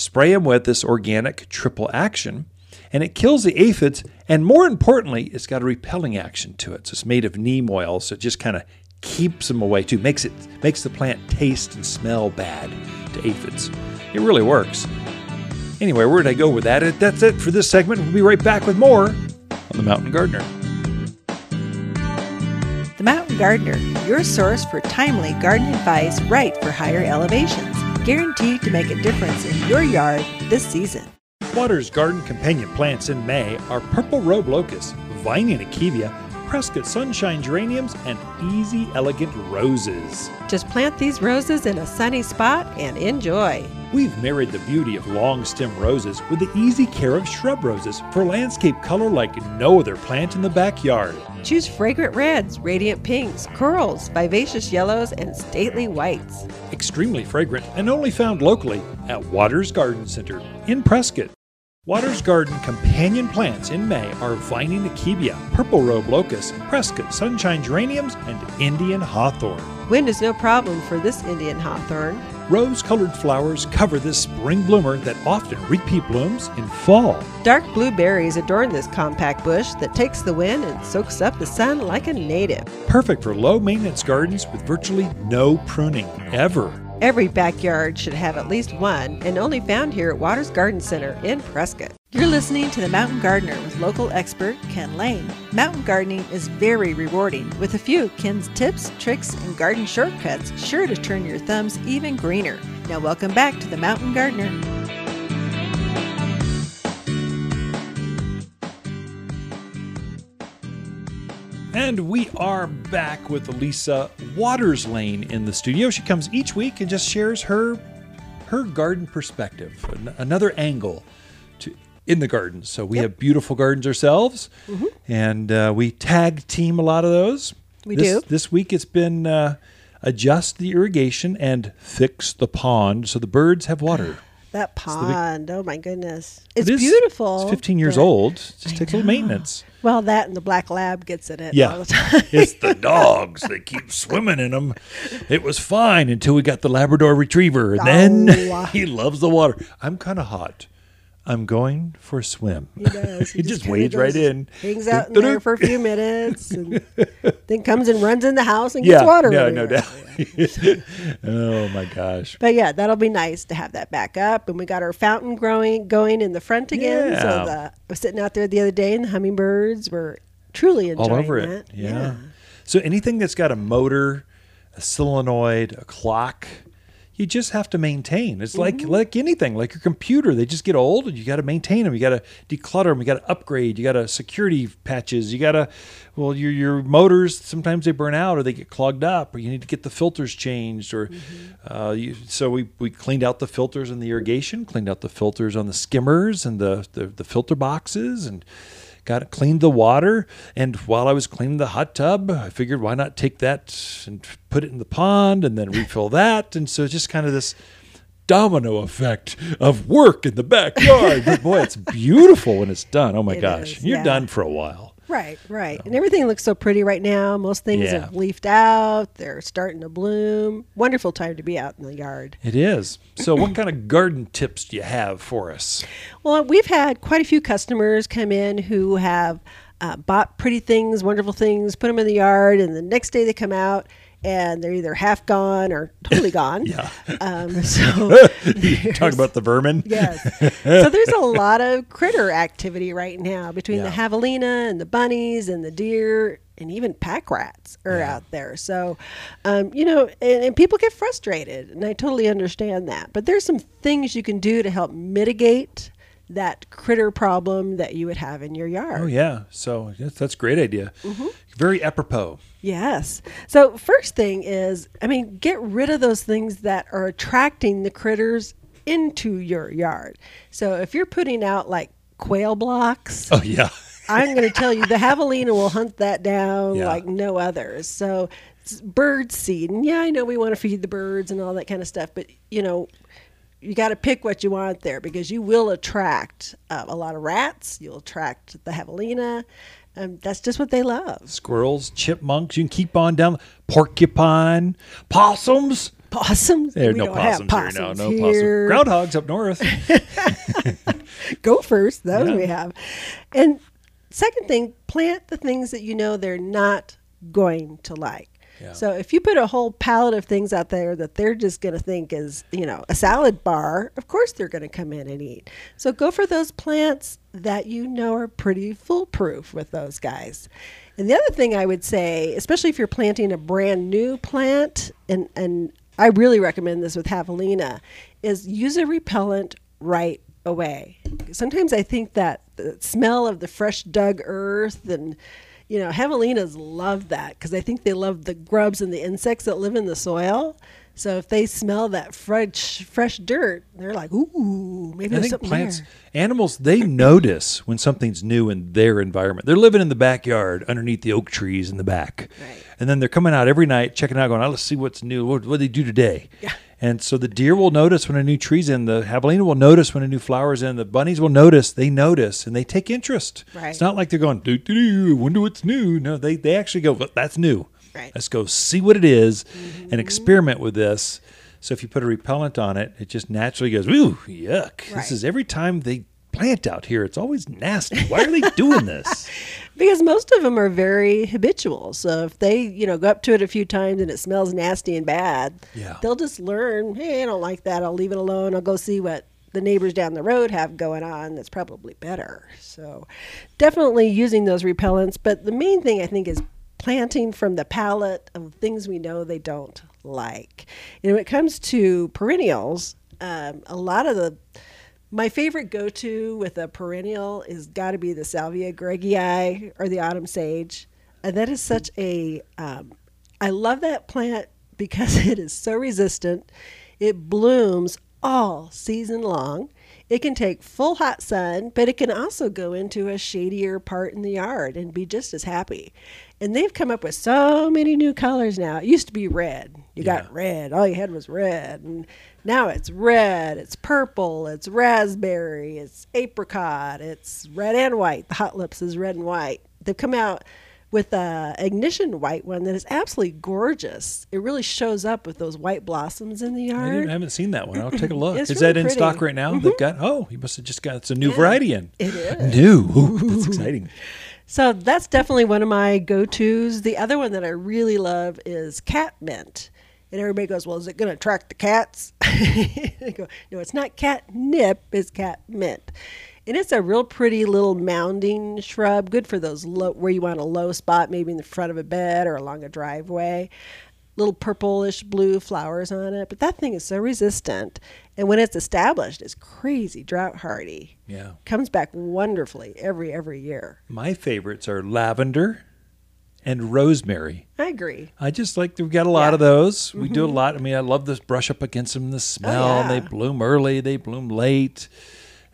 Speaker 2: Spray them with this organic triple action, and it kills the aphids. And more importantly, it's got a repelling action to it. So it's made of neem oil, so it just kind of keeps them away too. Makes it makes the plant taste and smell bad to aphids. It really works. Anyway, where did I go with that? That's it for this segment. We'll be right back with more on The Mountain Gardener.
Speaker 1: The Mountain Gardener, your source for timely garden advice right for higher elevations. Guaranteed to make a difference in your yard this season.
Speaker 2: Water's garden companion plants in May are purple robe locust, vining akebia, Prescott sunshine geraniums, and easy elegant roses.
Speaker 3: Just plant these roses in a sunny spot and enjoy.
Speaker 2: We've married the beauty of long stem roses with the easy care of shrub roses for landscape color like no other plant in the backyard.
Speaker 3: Choose fragrant reds, radiant pinks, corals, vivacious yellows, and stately whites.
Speaker 2: Extremely fragrant and only found locally at Waters Garden Center in Prescott. Waters Garden companion plants in May are Vining akebia, Purple Robe Locust, Prescott Sunshine Geraniums, and Indian Hawthorn.
Speaker 3: Wind is no problem for this Indian hawthorn.
Speaker 2: Rose colored flowers cover this spring bloomer that often repeat blooms in fall.
Speaker 3: Dark blue berries adorn this compact bush that takes the wind and soaks up the sun like a native.
Speaker 2: Perfect for low maintenance gardens with virtually no pruning ever.
Speaker 3: Every backyard should have at least one, and only found here at Waters Garden Center in Prescott.
Speaker 1: You're listening to The Mountain Gardener with local expert Ken Lane. Mountain gardening is very rewarding, with a few Ken's tips, tricks, and garden shortcuts sure to turn your thumbs even greener. Now, welcome back to The Mountain Gardener.
Speaker 2: And we are back with Lisa Waters Lane in the studio. She comes each week and just shares her her garden perspective, an- another angle to in the garden. So we have beautiful gardens ourselves, and uh, we tag team a lot of those.
Speaker 3: We
Speaker 2: this,
Speaker 3: do.
Speaker 2: This week it's been uh, adjust the irrigation and fix the pond so the birds have water.
Speaker 3: That
Speaker 2: the big-
Speaker 3: pond, oh my goodness. It's
Speaker 2: It is-
Speaker 3: beautiful.
Speaker 2: It's 15 years old. It just takes a little maintenance.
Speaker 3: Well, that and the black lab gets in it
Speaker 2: Yeah.
Speaker 3: all the time.
Speaker 2: it's the dogs that keep swimming in them. It was fine until we got the Labrador Retriever, and then
Speaker 3: Oh.
Speaker 2: he loves the water. I'm kind of hot. I'm going for a swim.
Speaker 3: He does.
Speaker 2: He just
Speaker 3: kinda
Speaker 2: wades right in.
Speaker 3: Hangs out in there for a few minutes, and then comes and runs in the house and
Speaker 2: Yeah,
Speaker 3: gets water.
Speaker 2: yeah,
Speaker 3: everywhere.
Speaker 2: no doubt. oh my gosh.
Speaker 3: But yeah, that'll be nice to have that back up. And we got our fountain growing going in the front again.
Speaker 2: Yeah.
Speaker 3: So the, I was sitting out there the other day, and the hummingbirds were truly enjoying
Speaker 2: All over
Speaker 3: that.
Speaker 2: it. Yeah. So anything that's got a motor, a solenoid, a clock, you just have to maintain. It's like
Speaker 3: Mm-hmm.
Speaker 2: like anything, like your computer. They just get old, and you got to maintain them. You got to declutter them. You got to upgrade. You got to security patches. You got to, well, your your motors sometimes they burn out or they get clogged up, or you need to get the filters changed. Or
Speaker 3: Mm-hmm.
Speaker 2: uh, you, so we we cleaned out the filters in the irrigation, cleaned out the filters on the skimmers and the the, the filter boxes, and got it cleaned the water and while i was cleaning the hot tub i figured why not take that and put it in the pond and then refill that. And so it's just kind of this domino effect of work in the backyard. But boy it's beautiful when it's done. Oh my
Speaker 3: It
Speaker 2: gosh.
Speaker 3: is,
Speaker 2: you're done for a while
Speaker 3: Right, right. And everything looks so pretty right now. Most things
Speaker 2: Yeah.
Speaker 3: have leafed out, they're starting to bloom. Wonderful time to be out in the yard.
Speaker 2: it is so what kind of garden tips do you have for us
Speaker 3: Well, we've had quite a few customers come in who have uh, bought pretty things, wonderful things, put them in the yard, and the next day they come out and they're either half gone or totally gone.
Speaker 2: yeah
Speaker 3: Um, so
Speaker 2: talk about the vermin
Speaker 3: yes. So there's a lot of critter activity right now between the
Speaker 2: Yeah.
Speaker 3: javelina and the bunnies and the deer and even pack rats are
Speaker 2: Yeah.
Speaker 3: out there. So, um, you know, and, and people get frustrated, and I totally understand that. But there's some things you can do to help mitigate that critter problem that you would have in your yard.
Speaker 2: oh yeah so yes, that's a great idea mm-hmm. very apropos
Speaker 3: Yes. So first thing is, I mean, get rid of those things that are attracting the critters into your yard. So if you're putting out like quail blocks,
Speaker 2: oh yeah
Speaker 3: I'm going to tell you the javelina will hunt that down
Speaker 2: Yeah.
Speaker 3: like no others. So bird seed, and yeah, I know we want to feed the birds and all that kind of stuff, but you know. You got to pick what you want there because you will attract uh, a lot of rats. You'll attract the javelina. Um, that's just what they love.
Speaker 2: squirrels, chipmunks. You can keep on down. Porcupine, possums.
Speaker 3: Possums?
Speaker 2: There are
Speaker 3: We
Speaker 2: no
Speaker 3: have
Speaker 2: possums, here. No, no
Speaker 3: here.
Speaker 2: possum. Groundhogs up north.
Speaker 3: Gophers, those
Speaker 2: Yeah.
Speaker 3: we have. And second thing, plant the things that you know they're not going to like. So if you put a whole palette of things out there that they're just going to think is, you know, a salad bar, of course they're going to come in and eat. So go for those plants that you know are pretty foolproof with those guys. And the other thing I would say, especially if you're planting a brand new plant, and, and I really recommend this with javelina, is use a repellent right away. Sometimes I think that the smell of the fresh dug earth and you know, javelinas love that because I think they love the grubs and the insects that live in the soil. So if they smell that fresh fresh dirt, they're like, "Ooh, maybe
Speaker 2: I think plants,
Speaker 3: there."
Speaker 2: animals, they notice when something's new in their environment. They're living in the backyard underneath the oak trees in the back.
Speaker 3: Right.
Speaker 2: And then they're coming out every night, checking out, going, oh, let's see what's new. What, what do they do today?
Speaker 3: Yeah.
Speaker 2: And so the deer will notice when a new tree's in, the javelina will notice when a new flower's in, the bunnies will notice, they notice, and they take interest.
Speaker 3: Right.
Speaker 2: It's not like they're going, doo, doo, doo, wonder what's new. No, they, they actually go, "Well, that's new.
Speaker 3: Right.
Speaker 2: Let's go see what it is and mm-hmm. experiment with this. So if you put a repellent on it, it just naturally goes, ooh, yuck.
Speaker 3: Right.
Speaker 2: This is every time they plant out here, it's always nasty. Why are they doing this?
Speaker 3: Because most of them are very habitual. So if they, you know, go up to it a few times and it smells nasty and bad,
Speaker 2: Yeah.
Speaker 3: they'll just learn, hey, I don't like that. I'll leave it alone. I'll go see what the neighbors down the road have going on that's probably better. So definitely using those repellents. But the main thing I think is planting from the palette of things we know they don't like. And when it comes to perennials, um, a lot of the my favorite go-to with a perennial is got to be the Salvia greggii or the autumn sage. And that is such a um, I love that plant because it is so resistant. It blooms all season long. It can take full hot sun, but it can also go into a shadier part in the yard and be just as happy. And they've come up with so many new colors now. It used to be red. You
Speaker 2: Yeah.
Speaker 3: got red. All you had was red. And now it's red, it's purple, it's raspberry, it's apricot, it's red and white. The hot lips is red and white. They've come out with a ignition white one that is absolutely gorgeous. It really shows up with those white blossoms in the yard.
Speaker 2: I haven't seen that one. I'll take a look. Is
Speaker 3: really
Speaker 2: that in
Speaker 3: pretty. Mm-hmm.
Speaker 2: stock right now? They've got, oh, you must have just got, it's a new variety in.
Speaker 3: It is.
Speaker 2: New. Ooh, that's exciting.
Speaker 3: So that's definitely one of my go tos. The other one that I really love is cat mint. And everybody goes, Well, is it going to attract the cats? I go, No, it's not catnip, it's cat mint. And it's a real pretty little mounding shrub, good for those low, where you want a low spot, maybe in the front of a bed or along a driveway. Little purplish blue flowers on it. But that thing is so resistant. And when it's established, it's crazy drought hardy.
Speaker 2: Yeah.
Speaker 3: Comes back wonderfully every every year.
Speaker 2: My favorites are lavender and rosemary.
Speaker 3: I agree.
Speaker 2: I just like we've got a lot
Speaker 3: Yeah. Mm-hmm.
Speaker 2: of those. We do a lot. I mean, I love this brush up against them, the smell.
Speaker 3: Oh, yeah.
Speaker 2: They bloom early, they bloom late.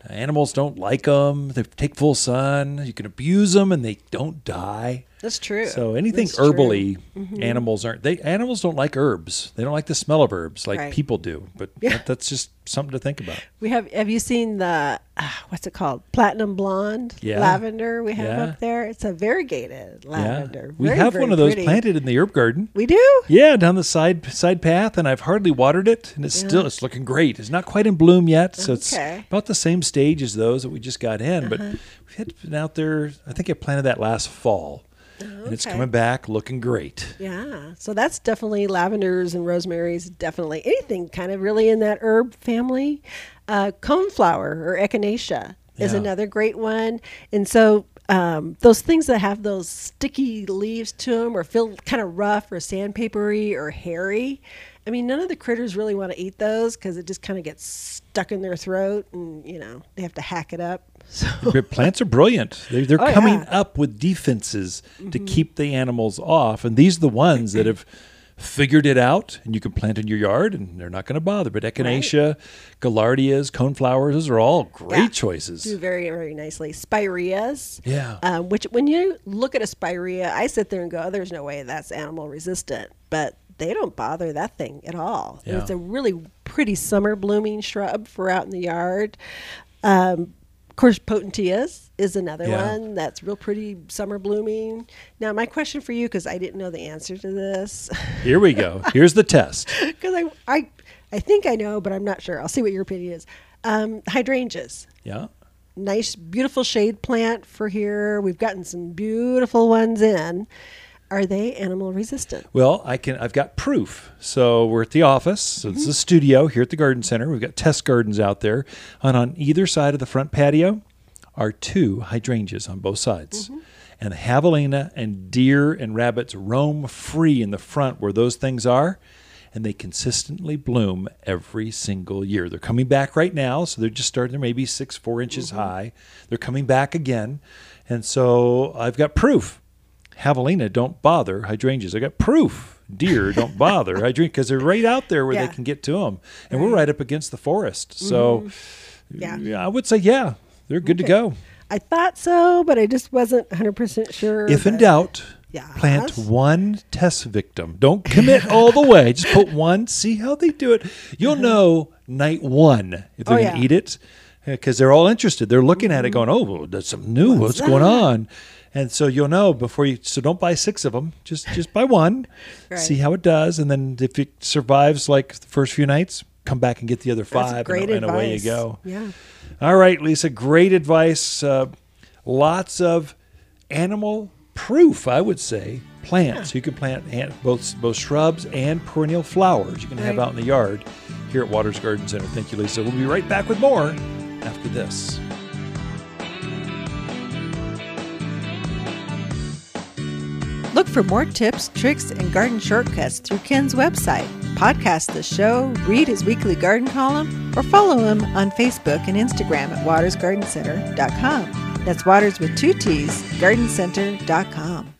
Speaker 2: Animals don't like them. They take full sun. You can abuse them and they don't die.
Speaker 3: That's true.
Speaker 2: So anything
Speaker 3: That's true. Mm-hmm.
Speaker 2: herbally, animals aren't. They animals don't like herbs. They don't like the smell of herbs like
Speaker 3: Right.
Speaker 2: people do. But
Speaker 3: Yeah.
Speaker 2: that, that's just something to think about.
Speaker 3: We have. Have you seen the uh, what's it called? Platinum blonde
Speaker 2: Yeah.
Speaker 3: lavender we have
Speaker 2: Yeah.
Speaker 3: up there. It's a variegated lavender.
Speaker 2: Yeah, we
Speaker 3: Very,
Speaker 2: have
Speaker 3: very
Speaker 2: one of those
Speaker 3: pretty.
Speaker 2: planted in the herb garden.
Speaker 3: We do.
Speaker 2: Yeah, down the side side path, and I've hardly watered it, and it's still it's looking great. It's not quite in bloom yet, so it's
Speaker 3: Okay. Uh-huh.
Speaker 2: about the same stage as those that we just got in. But we've had been out there. I think I planted that last fall, and it's coming back looking great.
Speaker 3: Yeah. So that's definitely lavenders and rosemary's, Definitely anything kind of really in that herb family. Uh, coneflower or echinacea is
Speaker 2: Yeah.
Speaker 3: another great one. And so um, those things that have those sticky leaves to them or feel kind of rough or sandpapery or hairy. I mean, none of the critters really want to eat those because it just kind of gets stuck in their throat and, you know, they have to hack it up. So,
Speaker 2: plants are brilliant. They're, they're
Speaker 3: Oh,
Speaker 2: coming
Speaker 3: yeah. Mm-hmm.
Speaker 2: up with defenses to keep the animals off, and these are the ones that have figured it out. And you can plant in your yard, and they're not going to bother. But echinacea, gaillardias, coneflowers, those are all great
Speaker 3: Yeah.
Speaker 2: choices.
Speaker 3: do very, very nicely. Spireas.
Speaker 2: Yeah.
Speaker 3: Um, which, when you look at a spirea, I sit there and go, oh, "There's no way that's animal resistant," but they don't bother that thing at all.
Speaker 2: Yeah.
Speaker 3: It's a really pretty summer blooming shrub for out in the yard. Um, of course, potentillas is another
Speaker 2: Yeah.
Speaker 3: one that's real pretty summer blooming. Now, my question for you, because I didn't know the answer to this,
Speaker 2: Here we go. Here's the test.
Speaker 3: because I, I, I think I know, but I'm not sure. I'll see what your opinion is. Um, hydrangeas
Speaker 2: Yeah.
Speaker 3: nice, beautiful shade plant for here. We've gotten some beautiful ones in. Are they animal resistant?
Speaker 2: Well, I can. I've got proof. So we're at the office. So this is a studio here at the garden center. We've got test gardens out there, and on either side of the front patio are two hydrangeas on both sides. Mm-hmm. And javelina and deer and rabbits roam free in the front where those things are, and they consistently bloom every single year. They're coming back right now, so they're just starting. They're maybe six, four inches mm-hmm. high. They're coming back again, and so I've got proof. Javelina don't bother hydrangeas. I got proof. Deer don't bother hydrangea because they're right out there where
Speaker 3: Yeah.
Speaker 2: they can get to them, and we're right up against the forest. So, mm-hmm.
Speaker 3: Yeah.
Speaker 2: I would say yeah, they're good to go.
Speaker 3: I thought so, but I just wasn't 100% sure.
Speaker 2: If in doubt,
Speaker 3: Yes.
Speaker 2: plant one test victim. Don't commit all the way. Just put one. See how they do it. You'll uh-huh. know night one if they're
Speaker 3: Oh,
Speaker 2: going to
Speaker 3: yeah.
Speaker 2: eat it. because they're all interested. They're looking at it, mm-hmm. going, "Oh, well, that's something new. What's, going on?" And so you'll know before you. So don't buy six of them. Just just buy one,
Speaker 3: Right.
Speaker 2: see how it does, and then if it survives like the first few nights, come back and get the other five,
Speaker 3: great
Speaker 2: and, and away you go.
Speaker 3: Yeah.
Speaker 2: All right, Lisa, great advice. Uh, lots of animal proof, I would say, plants. You can plant an- both both shrubs and perennial flowers you can have out in the yard here at Waters Garden Center. Thank you, Lisa. We'll be right back with more after this.
Speaker 1: Look for more tips, tricks, and garden shortcuts through Ken's website. Podcast the show, read his weekly garden column, or follow him on Facebook and Instagram at watersgardencenter.com. That's Waters with two T's, gardencenter.com.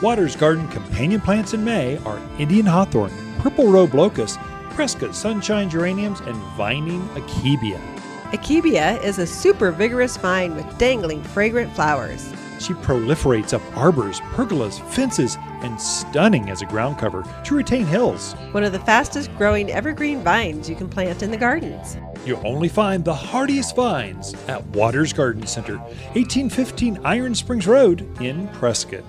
Speaker 2: Waters Garden companion plants in May are Indian hawthorn, purple robe locust, Prescott sunshine geraniums, and vining akebia.
Speaker 3: Akebia is a super vigorous vine with dangling fragrant flowers.
Speaker 2: She proliferates up arbors, pergolas, fences, and stunning as a ground cover to retain hills.
Speaker 3: One of the fastest growing evergreen vines you can plant in the gardens.
Speaker 2: You'll only find the hardiest vines at Waters Garden Center, 1815 Iron Springs Road in Prescott.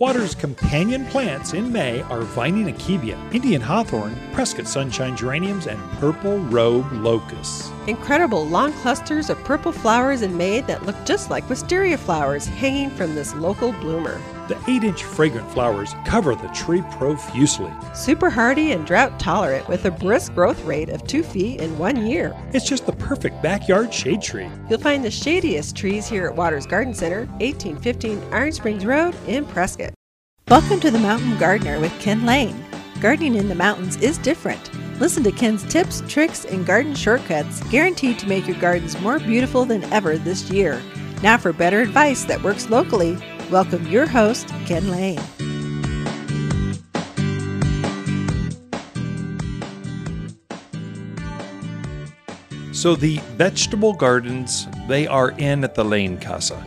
Speaker 2: Waters' companion plants in May are vining akebia, Indian hawthorn, Prescott sunshine geraniums, and purple robe locusts.
Speaker 3: Incredible long clusters of purple flowers in May that look just like wisteria flowers hanging from this local bloomer.
Speaker 2: The 8 inch fragrant flowers cover the tree profusely.
Speaker 3: Super hardy and drought tolerant with a brisk growth rate of two feet in one year.
Speaker 2: It's just the perfect backyard shade tree.
Speaker 3: You'll find the shadiest trees here at Waters Garden Center, 1815 Iron Springs Road in Prescott.
Speaker 1: Welcome to the Mountain Gardener with Ken Lane. Gardening in the mountains is different. Listen to Ken's tips, tricks, and garden shortcuts guaranteed to make your gardens more beautiful than ever this year. Now, for better advice that works locally, welcome your host, Ken Lane.
Speaker 2: So the vegetable gardens, they are in at the Lane Casa.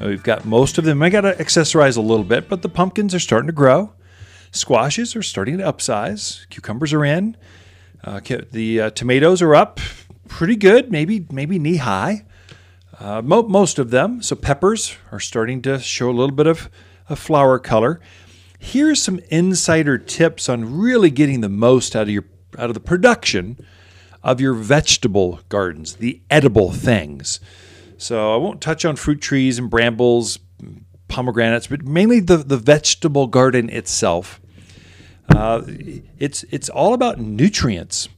Speaker 2: We've got most of them. I got to accessorize a little bit, but the pumpkins are starting to grow. Squashes are starting to upsize. Cucumbers are in. Uh, the uh, tomatoes are up, pretty good, maybe maybe knee high. Uh, mo- most of them. So peppers are starting to show a little bit of, a flower color. Here's some insider tips on really getting the most out of your out of the production of your vegetable gardens, the edible things. So I won't touch on fruit trees and brambles, pomegranates, but mainly the, the vegetable garden itself. Uh, it's it's all about nutrients.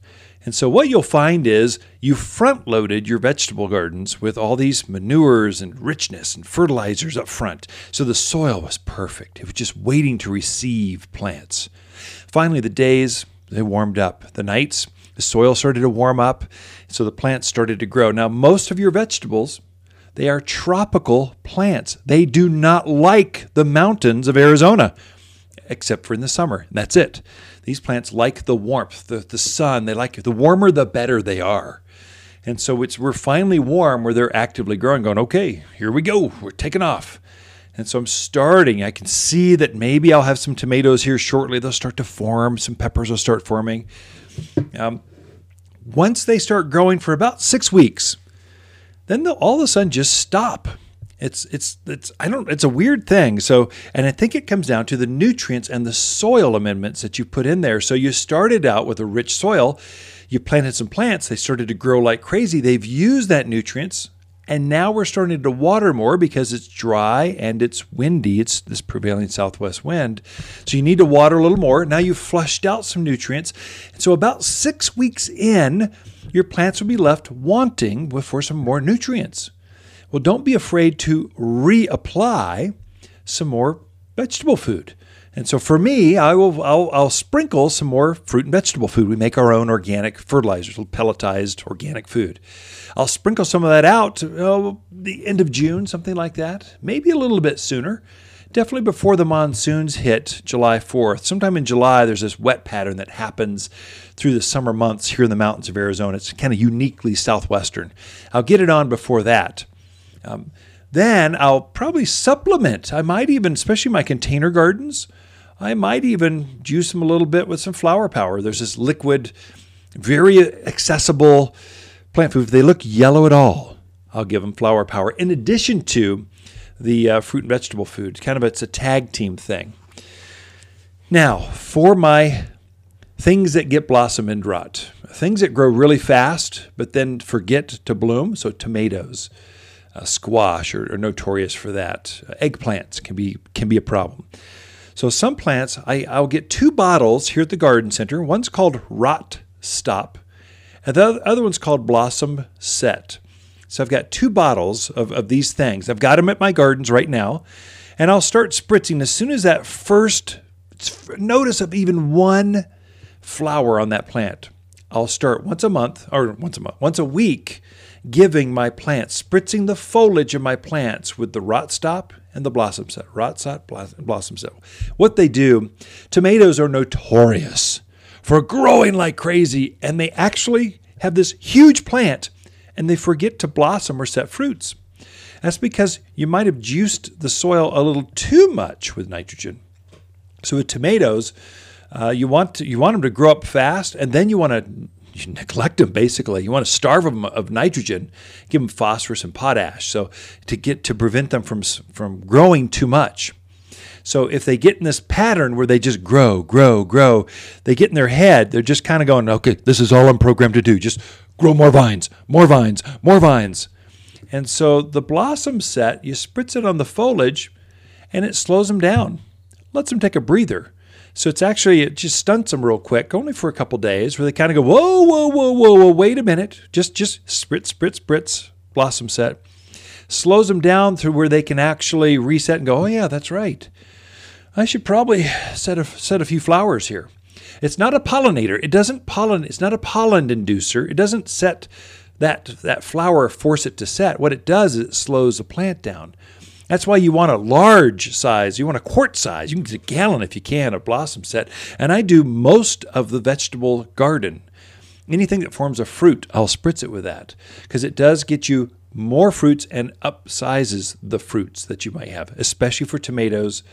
Speaker 2: And so what you'll find is you front loaded your vegetable gardens with all these manures and richness and fertilizers up front. So the soil was perfect. It was just waiting to receive plants. Finally, the days they warmed up. The nights, the soil started to warm up, so the plants started to grow. Now, most of your vegetables, they are tropical plants. They do not like the mountains of Arizona except for in the summer. That's it. These plants like the warmth, the, the sun. They like it. The warmer, the better they are. And so it's we're finally warm where they're actively growing, going, okay, here we go. We're taking off. And so I'm starting. I can see that maybe I'll have some tomatoes here shortly. They'll start to form. Some peppers will start forming. Um, once they start growing for about six weeks, then they'll all of a sudden just stop. It's it's it's I don't it's a weird thing. So and I think it comes down to the nutrients and the soil amendments that you put in there. So you started out with a rich soil, you planted some plants, they started to grow like crazy. They've used that nutrients and now we're starting to water more because it's dry and it's windy. It's this prevailing southwest wind. So you need to water a little more. Now you've flushed out some nutrients. And so about six weeks in, your plants will be left wanting for some more nutrients. Well, don't be afraid to reapply some more vegetable food. And so for me, I will I'll, I'll sprinkle some more fruit and vegetable food. We make our own organic fertilizers, pelletized organic food. I'll sprinkle some of that out oh, the end of June, something like that. Maybe a little bit sooner. Definitely before the monsoons hit July 4th. Sometime in July, there's this wet pattern that happens through the summer months here in the mountains of Arizona. It's kind of uniquely southwestern. I'll get it on before that. Um, then I'll probably supplement. I might even, especially my container gardens, I might even juice them a little bit with some flower power. There's this liquid, very accessible plant food, if they look yellow at all, I'll give them flower power. In addition to the uh, fruit and vegetable food, kind of it's a tag team thing. Now, for my things that get blossom end rot, things that grow really fast but then forget to bloom, so tomatoes, uh, squash are, are, notorious for that. Uh, eggplants can be can be a problem. So some plants, I, I'll get two bottles here at the garden center. One's called Rot Stop, and the other one's called Blossom Set. So I've got two bottles of, of these things. I've got them at my gardens right now, and I'll start spritzing as soon as that first notice of even one flower on that plant. I'll start once a month, or once a month, once a week, giving my plants, spritzing the foliage of my plants with the rot stop and the blossom set. Rot stop, blossom set. What they do, tomatoes are notorious for growing like crazy, and they actually have this huge plant and they forget to blossom or set fruits. That's because you might have juiced the soil a little too much with nitrogen. So with tomatoes, uh, you want to, you want them to grow up fast, and then you want to you neglect them basically. You want to starve them of nitrogen, give them phosphorus and potash, so to get to prevent them from from growing too much. So if they get in this pattern where they just grow, grow, grow, they get in their head, they're just kind of going, okay, this is all I'm programmed to do. Just grow more vines, more vines, more vines. And so the blossom set, you spritz it on the foliage and it slows them down, lets them take a breather. So it's actually, it just stunts them real quick, only for a couple days, where they kind of go, whoa, whoa, whoa, whoa, whoa, wait a minute. Just, just spritz, spritz, spritz, blossom set. Slows them down to where they can actually reset and go, oh, yeah, that's right. I should probably set a, set a few flowers here. It's not a pollinator. It doesn't pollen. It's not a pollen inducer. It doesn't set that that flower force it to set. What it does is it slows the plant down. That's why you want a large size. You want a quart size. You can get a gallon if you can a blossom set. And I do most of the vegetable garden. Anything that forms a fruit, I'll spritz it with that because it does get you more fruits and upsizes the fruits that you might have, especially for tomatoes,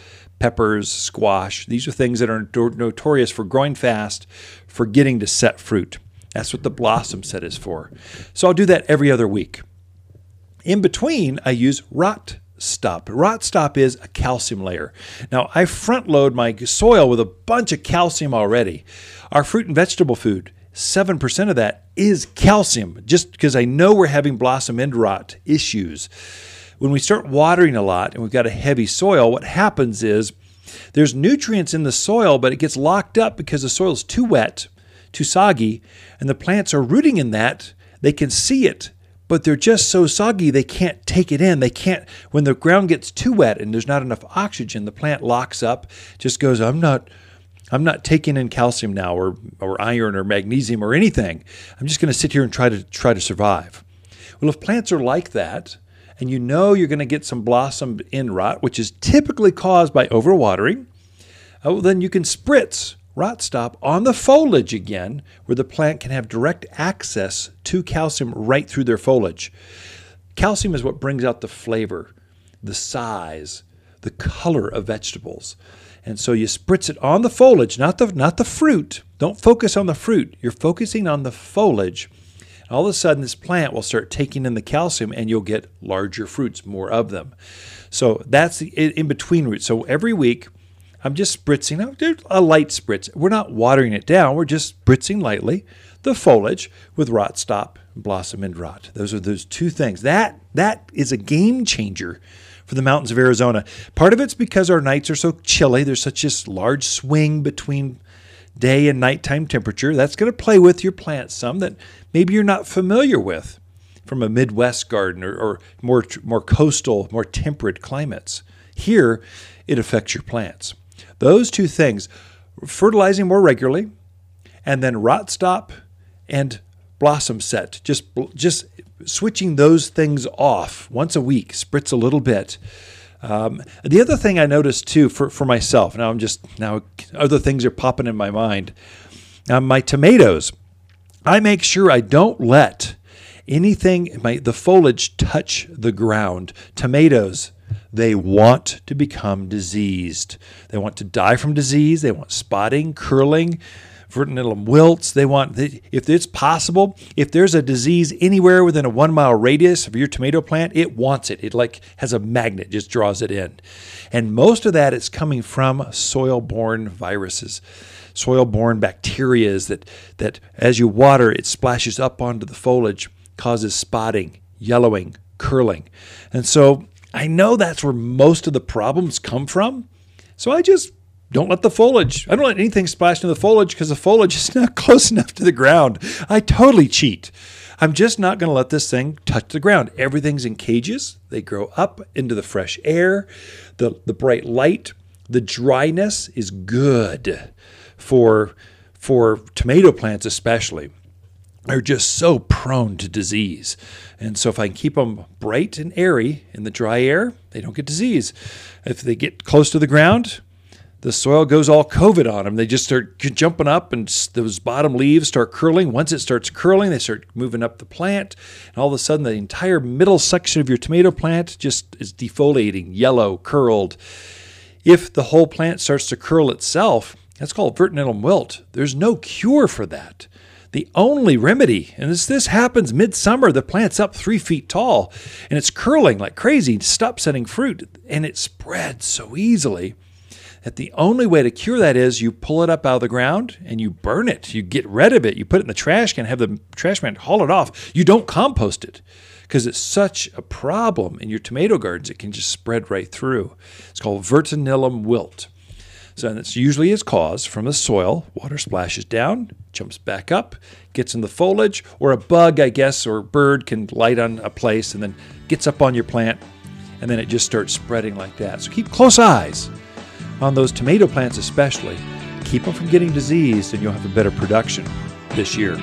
Speaker 2: peppers, squash. These are things that are notorious for growing fast, for getting to set fruit. That's what the blossom set is for. So I'll do that every other week. In between, I use rot stop. Rot stop is a calcium layer. Now, I front load my soil with a bunch of calcium already. Our fruit and vegetable food, 7% of that is calcium, just because I know we're having blossom end rot issues. When we start watering a lot and we've got a heavy soil, what happens is there's nutrients in the soil, but it gets locked up because the soil is too wet, too soggy, and the plants are rooting in that. They can see it, but they're just so soggy they can't take it in. They can't, when the ground gets too wet and there's not enough oxygen, the plant locks up, just goes, I'm not. I'm not taking in calcium now or, or iron or magnesium or anything. I'm just going to sit here and try to try to survive. Well, if plants are like that, and you know you're going to get some blossom end rot, which is typically caused by overwatering, oh, then you can spritz rot stop on the foliage again, where the plant can have direct access to calcium right through their foliage. Calcium is what brings out the flavor, the size, the color of vegetables. And so you spritz it on the foliage, not the not the fruit. Don't focus on the fruit. You're focusing on the foliage all of a sudden, this plant will start taking in the calcium and you'll get larger fruits, more of them. So that's the in between root. So every week, I'm just spritzing out a light spritz. We're not watering it down, we're just spritzing lightly the foliage with rot stop, blossom end rot. Those are those two things. That that is a game changer for the mountains of Arizona. Part of it's because our nights are so chilly. There's such a large swing between day and nighttime temperature. That's going to play with your plants some that maybe you're not familiar with from a Midwest garden or, or more, more coastal, more temperate climates. Here, it affects your plants. Those two things, fertilizing more regularly, and then rot stop and blossom set, just, just switching those things off once a week, spritz a little bit um, the other thing I noticed too for, for myself, now I'm just, now other things are popping in my mind. Now, my tomatoes, I make sure I don't let anything, my, the foliage touch the ground. Tomatoes, they want to become diseased. They want to die from disease. They want spotting, curling, Verticillium wilts. They want, if it's possible, if there's a disease anywhere within a one mile radius of your tomato plant, it wants it. It like has a magnet, just draws it in. And most of that is coming from soil borne viruses soil borne bacteria that, that as you water, it splashes up onto the foliage, causes spotting, yellowing, curling. And so I know that's where most of the problems come from. So I just don't let the foliage, I don't let anything splash into the foliage because the foliage is not close enough to the ground. I totally cheat. I'm just not going to let this thing touch the ground. Everything's in cages. They grow up into the fresh air, the, the bright light. The dryness is good for, for tomato plants, especially. They're just so prone to disease. And so, if I can keep them bright and airy in the dry air, they don't get disease. If they get close to the ground, the soil goes all COVID on them. They just start jumping up, and those bottom leaves start curling. Once it starts curling, they start moving up the plant, and all of a sudden, the entire middle section of your tomato plant just is defoliating, yellow, curled. If the whole plant starts to curl itself, that's called verticillium wilt. There's no cure for that. The only remedy, and this, this happens midsummer, the plant's up three feet tall and it's curling like crazy, stop setting fruit, and it spreads so easily that the only way to cure that is you pull it up out of the ground and you burn it. You get rid of it. You put it in the trash can, have the trash man haul it off. You don't compost it because it's such a problem in your tomato gardens. It can just spread right through. It's called verticillium wilt. So it's usually its caused from the soil. Water splashes down, jumps back up, gets in the foliage, or a bug, I guess, or bird can light on a place and then gets up on your plant, and then it just starts spreading like that. So keep close eyes on those tomato plants, especially. Keep them from getting diseased, and you'll have a better production this year.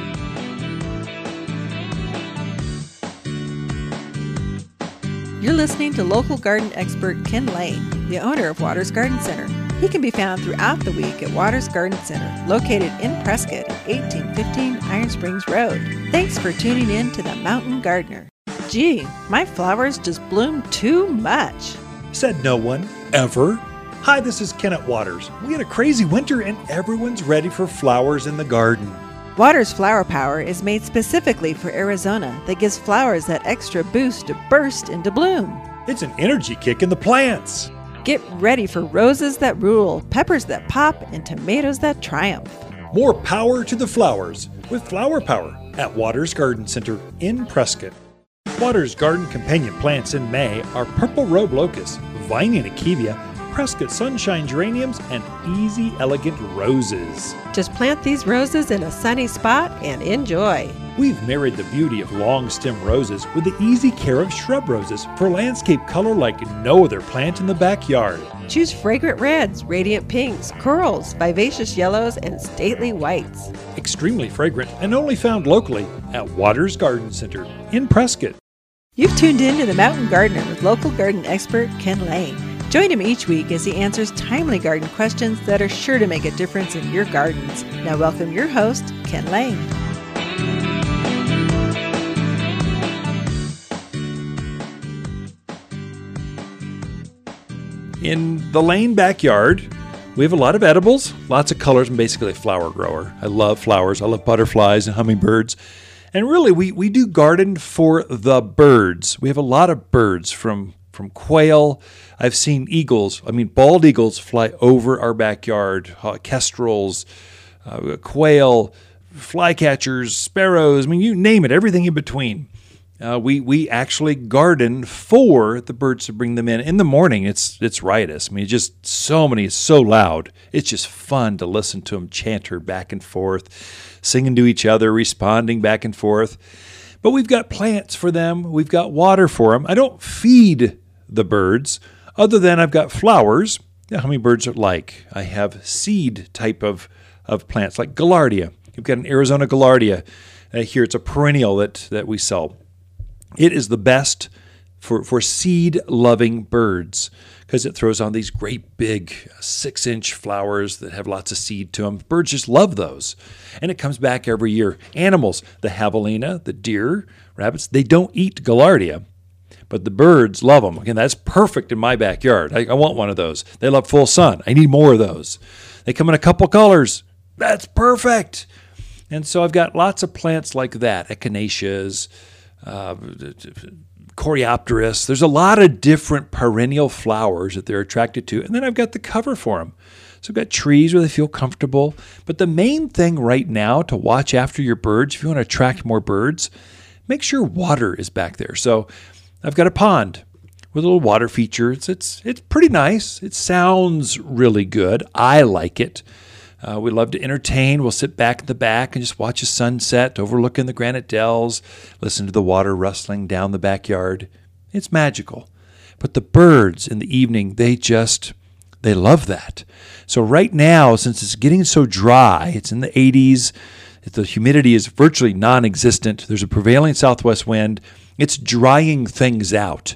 Speaker 1: You're listening to local garden expert Ken Lane, the owner of Waters Garden Center. He can be found throughout the week at Waters Garden Center, located in Prescott at 1815 Iron Springs Road. Thanks for tuning in to The Mountain Gardener. Gee, my flowers just bloom too much.
Speaker 2: Said no one, ever. Hi, this is Kenneth Waters. We had a crazy winter and everyone's ready for flowers in the garden.
Speaker 1: Waters Flower Power is made specifically for Arizona that gives flowers that extra boost to burst into bloom.
Speaker 2: It's an energy kick in the plants.
Speaker 1: Get ready for roses that rule, peppers that pop, and tomatoes that triumph.
Speaker 2: More power to the flowers with Flower Power at Waters Garden Center in Prescott. Waters Garden companion plants in May are purple robe locust, Vining akebia, Prescott sunshine geraniums, and easy elegant roses.
Speaker 1: Just plant these roses in a sunny spot and enjoy.
Speaker 2: We've married the beauty of long stem roses with the easy care of shrub roses for landscape color like no other plant in the backyard.
Speaker 1: Choose fragrant reds, radiant pinks, corals, vivacious yellows, and stately whites.
Speaker 2: Extremely fragrant and only found locally at Waters Garden Center in Prescott.
Speaker 1: You've tuned in to the Mountain Gardener with local garden expert Ken Lane. Join him each week as he answers timely garden questions that are sure to make a difference in your gardens. Now, welcome your host, Ken Lane.
Speaker 2: In the Lane backyard, we have a lot of edibles, lots of colors. I'm basically a flower grower. I love flowers. I love butterflies and hummingbirds. And really, we, we do garden for the birds. We have a lot of birds from from quail. I've seen eagles. I mean, bald eagles fly over our backyard. Uh, kestrels, uh, quail, flycatchers, sparrows. I mean, you name it. Everything in between. Uh, we we actually garden for the birds to bring them in in the morning. It's it's riotous. I mean, just so many, so loud. It's just fun to listen to them chanter back and forth, singing to each other, responding back and forth. But we've got plants for them. We've got water for them. I don't feed the birds, other than I've got flowers that hummingbirds are like. I have seed type of, of plants like Gaillardia. You've got an Arizona Gaillardia uh, here. It's a perennial that, that we sell. It is the best for, for seed loving birds because it throws on these great big six inch flowers that have lots of seed to them. Birds just love those. And it comes back every year. Animals, the javelina, the deer, rabbits, they don't eat Gaillardia but the birds love them. Again, that's perfect in my backyard. I, I, want one of those. They love full sun. I need more of those. They come in a couple colors That's perfect. And so I've got lots of plants like that, echinaceas, uh, coreopsis. There's a lot of different perennial flowers that they're attracted to. And then I've got the cover for them. So I've got trees where they feel comfortable. But the main thing right now to watch after your birds, if you want to attract more birds, make sure water is back there. So I've got a pond with a little water feature. It's it's it's pretty nice. It sounds really good. I like it. Uh, we love to entertain. We'll sit back in the back and just watch a sunset overlooking the granite dells, listen to the water rustling down the backyard. It's magical. But the birds in the evening, they just they love that. So right now, since it's getting so dry, it's in the 80s. The humidity is virtually non-existent. There's a prevailing southwest wind. It's drying things out.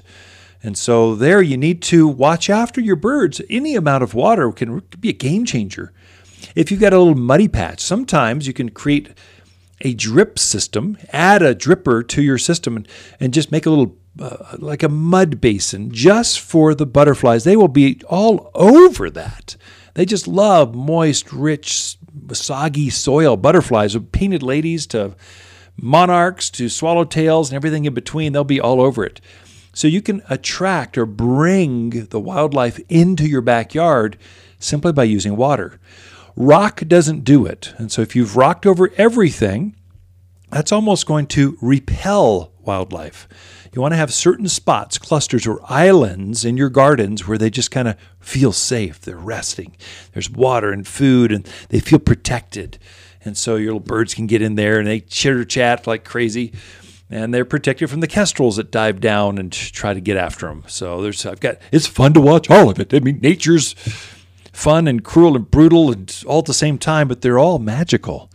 Speaker 2: And so there you need to watch after your birds. Any amount of water can be a game changer. If you've got a little muddy patch, sometimes you can create a drip system, add a dripper to your system, and, and just make a little uh, like a mud basin just for the butterflies. They will be all over that. They just love moist, rich, soggy soil. Butterflies, painted ladies to monarchs to swallowtails and everything in between, they'll be all over it. So you can attract or bring the wildlife into your backyard simply by using water. Rock doesn't do it. And so if you've rocked over everything, that's almost going to repel wildlife. You want to have certain spots, clusters, or islands in your gardens where they just kind of feel safe. They're resting. There's water and food, and they feel protected. And so your little birds can get in there and they chitter chat like crazy. And they're protected from the kestrels that dive down and try to get after them. So there's, I've got, it's fun to watch all of it. I mean, nature's fun and cruel and brutal and all at the same time, but they're all magical.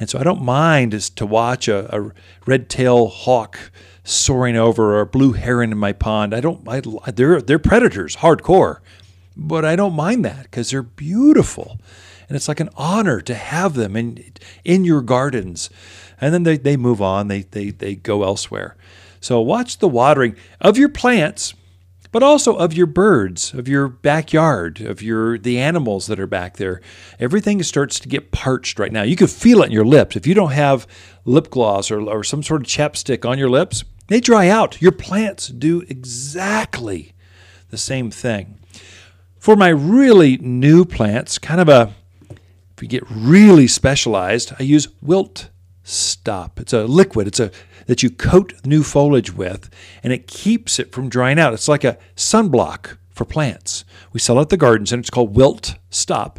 Speaker 2: And so I don't mind is to watch a, a red tail hawk soaring over or a blue heron in my pond. I don't. I, they're they're predators, hardcore, but I don't mind that because they're beautiful, and it's like an honor to have them in in your gardens. And then they, they move on. They they they go elsewhere. So watch the watering of your plants but also of your birds, of your backyard, of your the animals that are back there. Everything starts to get parched right now. You can feel it in your lips. If you don't have lip gloss or, or some sort of chapstick on your lips, they dry out. Your plants do exactly the same thing. For my really new plants, kind of a if you get really specialized, I use wilt stop. It's a liquid. It's a that you coat new foliage with, and it keeps it from drying out. It's like a sunblock for plants. We sell it at the garden center. It's called Wilt Stop.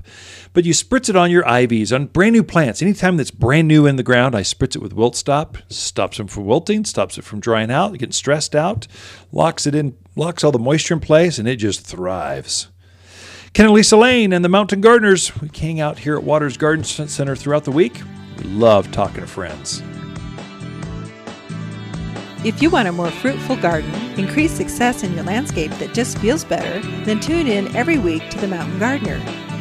Speaker 2: But you spritz it on your ivies, on brand new plants. Anytime that's brand new in the ground, I spritz it with Wilt Stop. Stops them from wilting, stops it from drying out, getting stressed out, locks it in, locks all the moisture in place, and it just thrives. Ken and Lisa Lane and the Mountain Gardeners. We hang out here at Waters Garden Center throughout the week. We love talking to friends.
Speaker 1: If you want a more fruitful garden, increase success in your landscape that just feels better, then tune in every week to The Mountain Gardener.